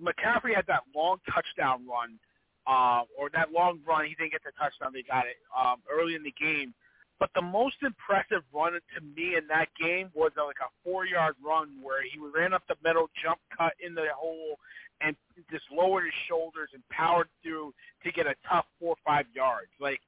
McCaffrey had that long touchdown run, uh, or that long run. He didn't get the touchdown. They got it um, early in the game. But the most impressive run to me in that game was uh, like a four-yard run where he ran up the middle, jump cut in the hole, and just lowered his shoulders and powered through to get a tough four or five yards. Like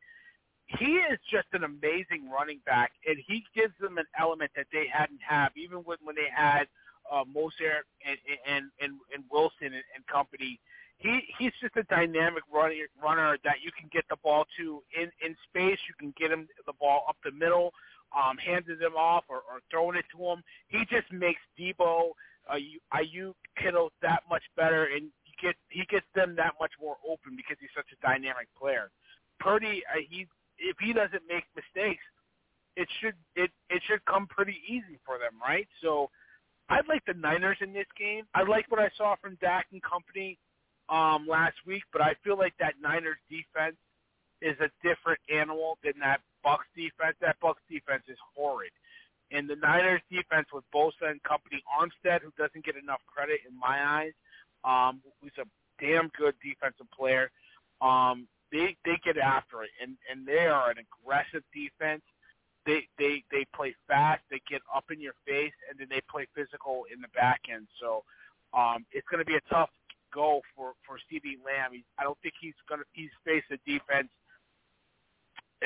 he is just an amazing running back, and he gives them an element that they hadn't have even when when they had uh, Mostert and, and and and Wilson and, and company. He he's just a dynamic runner runner that you can get the ball to in in space. You can get him the ball up the middle, um, handing him off or, or throwing it to him. He just makes Deebo, uh, Aiyuk, Kittle that much better, and he get he gets them that much more open because he's such a dynamic player. Purdy, uh, he if he doesn't make mistakes, it should it it should come pretty easy for them, right? So I like the Niners in this game. I like what I saw from Dak and company um, last week, but I feel like that Niners defense is a different animal than that Bucs defense. That Bucs defense is horrid. And the Niners defense with Bosa and company, Armstead, who doesn't get enough credit in my eyes, um, who's a damn good defensive player. Um, they they get after it, and and they are an aggressive defense they they they play fast, they get up in your face, and then they play physical in the back end. So um, it's going to be a tough go for for CeeDee Lamb. He, I don't think he's to he's faced a defense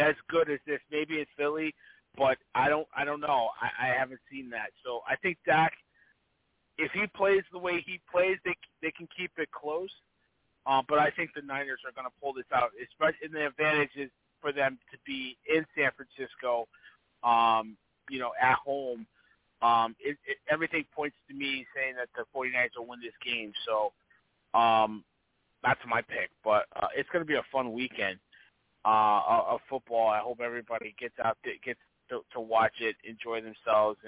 as good as this. Maybe it's Philly, but I don't I don't know. I, I haven't seen that. So I think Dak, if he plays the way he plays, they they can keep it close. Um, but I think the Niners are going to pull this out. Especially, and the advantage is for them to be in San Francisco um, you know, at home, um, it, it, everything points to me saying that the 49ers will win this game. So um, that's my pick. But uh, it's going to be a fun weekend uh, of football. I hope everybody gets out there, gets to, to watch it, enjoy themselves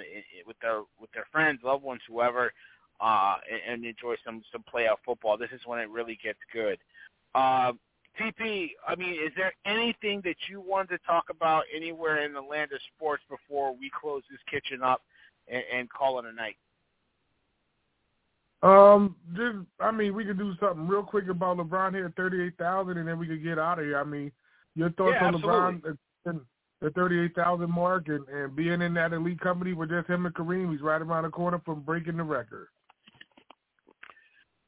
with their with their friends, loved ones, whoever, uh, and, and enjoy some some playoff football. This is when it really gets good. Uh, TP, I mean, is there anything that you wanted to talk about anywhere in the land of sports before we close this kitchen up and, and call it a night?
Um, just I mean, we could do something real quick about LeBron here at thirty-eight thousand, and then we could get out of here. I mean, your thoughts
yeah,
on
absolutely.
LeBron at the thirty-eight thousand mark, and, and being in that elite company with just him and Kareem, he's right around the corner from breaking the record.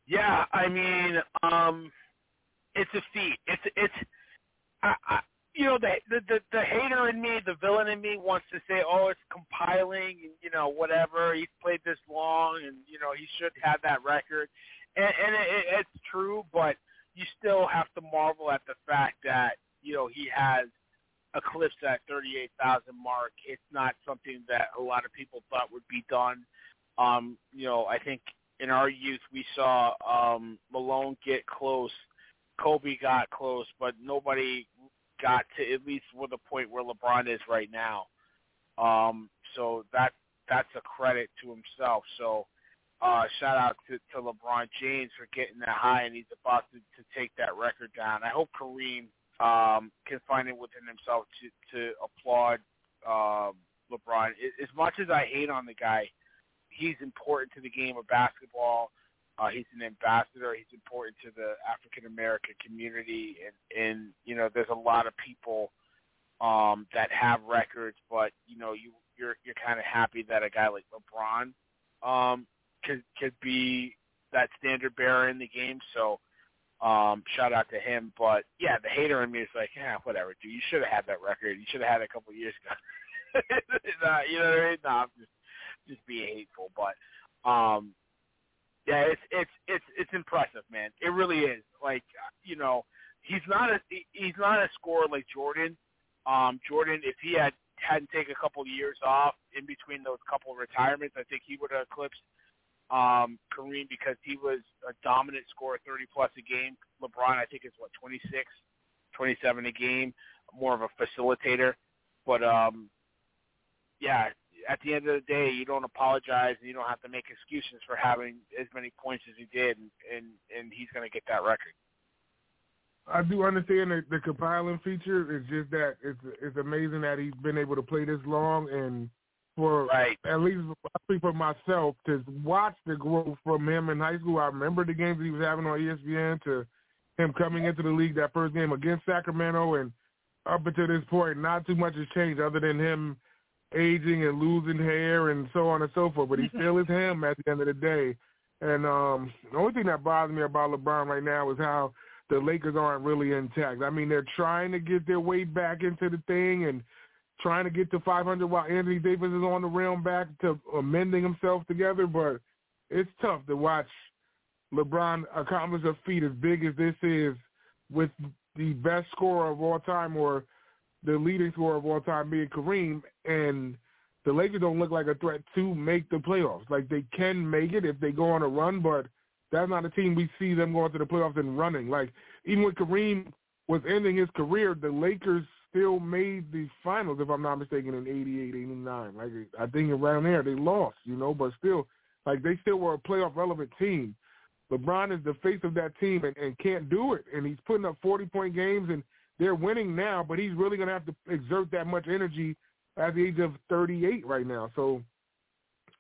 Yeah, I mean, um, it's a feat. It's it's I, I, you know the, the the the hater in me, the villain in me wants to say, oh, it's compiling, and you know whatever. He's played this long, and you know he should have that record, and, and it, it's true. But you still have to marvel at the fact that you know he has eclipsed that 38,000 mark. It's not something that a lot of people thought would be done. Um, you know, I think in our youth we saw um, Malone get close Kobe got close, but nobody got to at least with the point where LeBron is right now. Um, so that that's a credit to himself. So uh, shout out to, to LeBron James for getting that high, and he's about to, to take that record down. I hope Kareem um, can find it within himself to to applaud um, LeBron. As much as I hate on the guy, he's important to the game of basketball. Uh, he's an ambassador. He's important to the African American community, and and you know, there's a lot of people um, that have records, but you know, you you're you're kind of happy that a guy like LeBron um, could could be that standard bearer in the game. So um, shout out to him. But yeah, the hater in me is like, yeah, whatever, dude. You should have had that record. You should have had it a couple of years ago. (laughs) nah, you know what I mean? No, I'm just just being hateful. But um, yeah, it's it's it's it's impressive, man. It really is. Like you know, he's not a he's not a scorer like Jordan. Um, Jordan, if he had hadn't taken a couple of years off in between those couple of retirements, I think he would have eclipsed um, Kareem because he was a dominant scorer, 30 plus a game. LeBron, I think, is what 26, 27 a game, more of a facilitator. But um, yeah, at the end of the day, you don't apologize and you don't have to make excuses for having as many points as he did, and and, and he's going to get that record.
I do understand the, the compiling feature. It's just that it's it's amazing that he's been able to play this long and for
right.
at least I speak for myself to watch the growth from him in high school. I remember the games he was having on ESPN to him coming into the league that first game against Sacramento and up until this point, not too much has changed other than him aging and losing hair and so on and so forth. But he (laughs) still is him at the end of the day. And um the only thing that bothers me about LeBron right now is how the Lakers aren't really intact. I mean, they're trying to get their way back into the thing and trying to get to 500 while Anthony Davis is on the realm back to amending himself together. But it's tough to watch LeBron accomplish a feat as big as this is with the best scorer of all time or the leading scorer of all time being Kareem, and the Lakers don't look like a threat to make the playoffs. Like they can make it if they go on a run, but that's not a team we see them going to the playoffs and running. Like even when Kareem was ending his career, the Lakers still made the finals, if I'm not mistaken, in '88, '89. Like I think around there they lost, you know, but still, like they still were a playoff relevant team. LeBron is the face of that team and, and can't do it, and he's putting up 40 point games, and they're winning now, but he's really going to have to exert that much energy at the age of 38 right now. So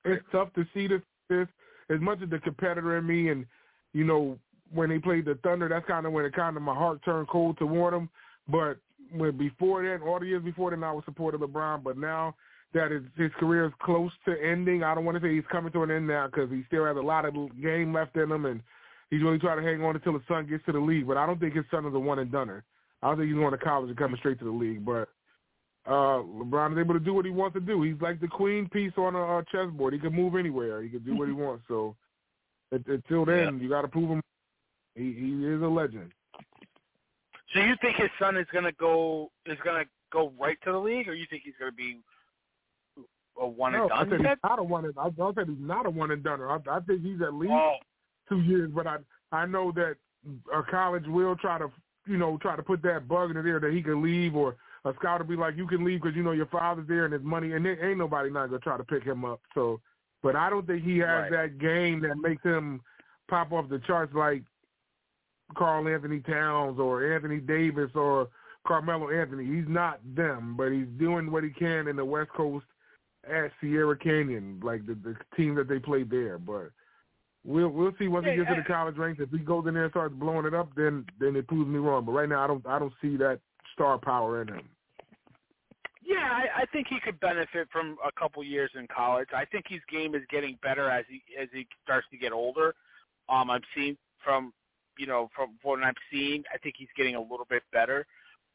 it's tough to see this. This as much as the competitor in me, and you know when they played the Thunder, that's kind of when it kind of my heart turned cold toward them. But when before then, all the years before then, I was supporting LeBron. But now that his, his career is close to ending, I don't want to say he's coming to an end now because he still has a lot of game left in him, and he's really trying to hang on until his son gets to the league. But I don't think his son is a one and doneer. I don't think he's going to college and coming straight to the league. But uh LeBron is able to do what he wants to do. He's like the queen piece on a, a chessboard. He can move anywhere. He can do what he (laughs) wants. So until then, you got to prove him. He, he is a legend.
So you think his son is gonna go is gonna go right to the league, or you think he's gonna be a one
no,
and done?
I said he's not a one and I, I said he's not a one and done. I, I think he's at least
oh.
two years, but I I know that a college will try to you know try to put that bug in his ear that he can leave, or a scout will be like you can leave because you know your father's there and his money, and there ain't nobody not gonna try to pick him up. So, but I don't think he has
Right.
that game that makes him pop off the charts like Karl-Anthony Towns or Anthony Davis or Carmelo Anthony. He's not them, but he's doing what he can in the West Coast at Sierra Canyon, like the, the team that they played there. But we'll we'll see once he gets to the college ranks. If he goes in there and starts blowing it up, then then it proves me wrong. But right now, I don't I don't see that star power in him.
Yeah, I, I think he could benefit from a couple years in college. I think his game is getting better as he as he starts to get older. Um, I'm seeing from you know from what I'm seeing, I think he's getting a little bit better.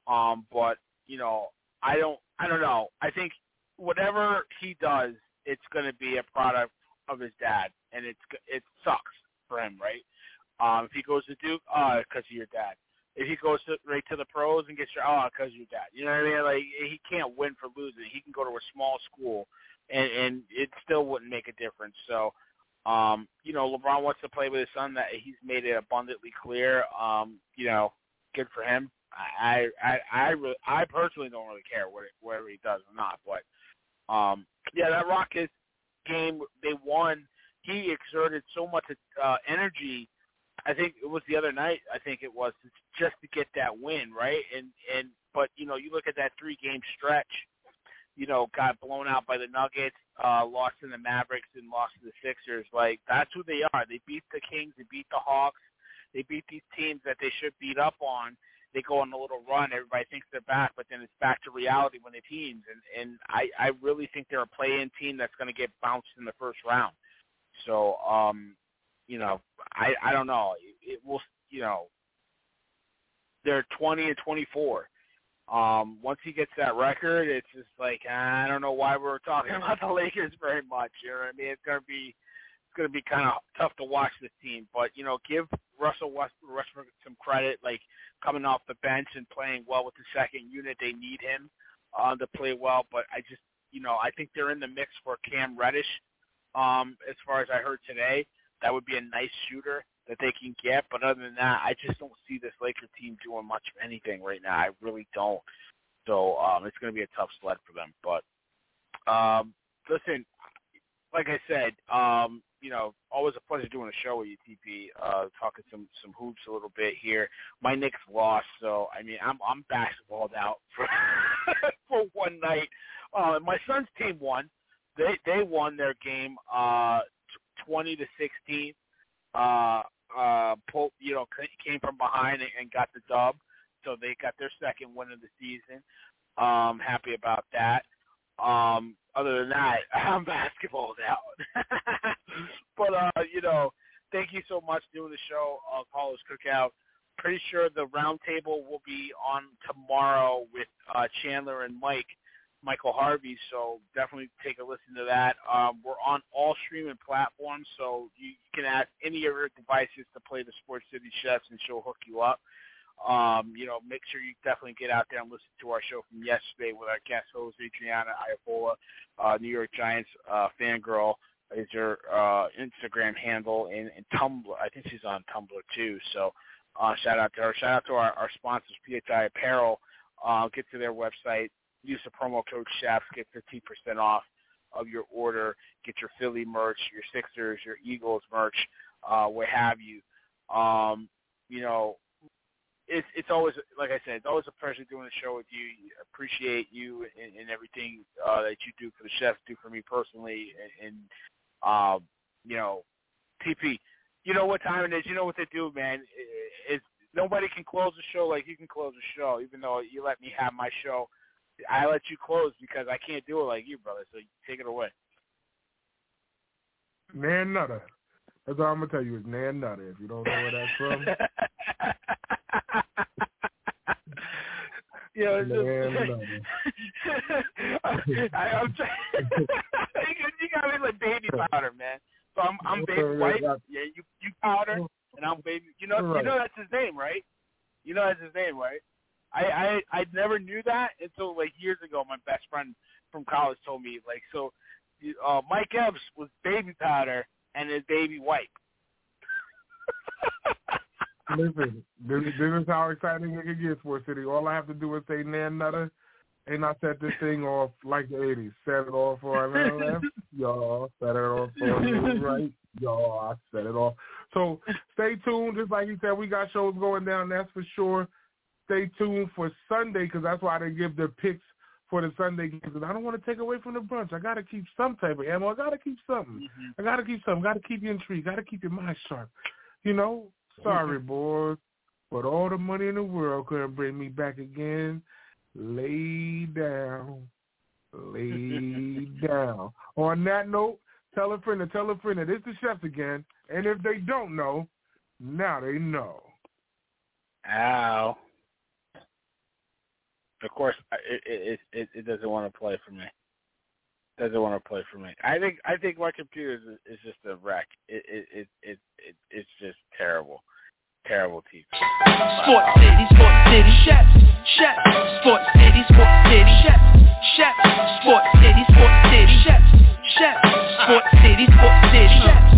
Um, but you know, I don't I don't know. I think whatever he does, it's going to be a product of his dad, and it's it sucks for him, right? Um, if he goes to Duke, uh, because of your dad. If he goes to, right to the pros and gets your, oh, because your dad. You know what I mean? Like he can't win for losing. He can go to a small school, and and it still wouldn't make a difference. So, um, you know, LeBron wants to play with his son. That he's made it abundantly clear. Um, you know, good for him. I I I really, I personally don't really care what it, whether he does or not, but um, yeah, that Rockets game they won. He exerted so much uh, energy. I think it was the other night. I think it was just to get that win, right? And and but you know you look at that three game stretch. You know, got blown out by the Nuggets, uh, lost in the Mavericks, and lost to the Sixers. Like that's who they are. They beat the Kings. They beat the Hawks. They beat these teams that they should beat up on they go on a little run. Everybody thinks they're back, but then it's back to reality when they teams. And and I I really think they're a play-in team that's going to get bounced in the first round. So um, you know, I I don't know. It, it will you know. They're 20 and 24. Um, once he gets that record, it's just like I don't know why we're talking (laughs) about the Lakers very much. You know what I mean? It's gonna be it's gonna be kind of tough to watch this team. But you know, give Russell West, Westbrook some credit. Like coming off the bench and playing well with the second unit. They need him uh, to play well, but I just, you know, I think they're in the mix for Cam Reddish. Um, as far as I heard today, that would be a nice shooter that they can get. But other than that, I just don't see this Laker team doing much of anything right now. I really don't. So um, it's going to be a tough sled for them. But um, listen, like I said, um, you know, always a pleasure doing a show with you, TP. Uh, talking some some hoops a little bit here. My Knicks lost, so I mean, I'm I'm basketballed out for (laughs) for one night. Uh, my son's team won. They they won their game uh, twenty to sixteen. Uh, uh, pulled, you know, came from behind and, got the dub. So they got their second win of the season. Um, happy about that. Um, other than that, (laughs) I'm basketballed out. (laughs) but uh, you know, thank you so much doing the show, uh, Callers Cookout. Pretty sure the roundtable will be on tomorrow with uh, Chandler and Mike, Michael Harvey. So definitely take a listen to that. Um, we're on all streaming platforms, so you, you can add any of your devices to play the Sports City Chefs, and she'll hook you up. Um, you know, make sure you definitely get out there and listen to our show from yesterday with our guest host Adriana Iafola, uh, New York Giants uh, fangirl is her uh, Instagram handle and, and Tumblr. I think she's on Tumblr too. So uh, shout out to her. Shout out to our, our sponsors, PHI Apparel. Uh, get to their website. Use the promo code Chefs. Get 15% off of your order. Get your Philly merch, your Sixers, your Eagles merch, uh, what have you. Um, you know, it's it's always like I said, it's always a pleasure doing the show with you. Appreciate you and, and everything uh, that you do for the chefs, do for me personally, and, and um, you know, TP. You know what time it is. You know what they do, man. It's nobody can close the show like you can close the show. Even though you let me have my show, I let you close because I can't do it like you, brother. So take it away.
Nan Nutter. That's all I'm gonna tell you is Nan Nutter. If you don't know where that's from. (laughs)
know, it's just, (laughs) I, I'm trying, (laughs) you got me like baby powder, man. So I'm I'm baby white. Yeah, you you powder, and I'm baby. You know you know that's his name, right? You know that's his name, right? I I I never knew that until like years ago. My best friend from college told me like so. Uh, Mike Epps was baby powder and his baby wipe. (laughs)
Listen, this, this is how exciting it can get, a City. All I have to do is say Nan Nutter, and I set this thing off like the 80s. Set it off for (laughs) left, y'all. Set it off for right, y'all. I set it off. So stay tuned. Just like you said, we got shows going down, that's for sure. Stay tuned for Sunday because that's why I didn't give the picks for the Sunday games. And I don't want to take away from the brunch. I got to keep some type of ammo. I got to keep something.
Mm-hmm.
I got to keep something. got to keep you intrigued. got to keep your mind sharp. You know, sorry, boys, but all the money in the world couldn't bring me back again. Lay down. Lay (laughs) down. On that note, tell a friend to tell a friend that it's the chefs again. And if they don't know, now they know.
Ow. Of course, it it it, it doesn't want to play for me. Doesn't want to play for me. I think I think my computer is, is just a wreck. It it it it, it it's just terrible, terrible TV.
City, City, chefs. Sports City, City, chefs. Sports City, City, chefs. Sports City, City, chefs.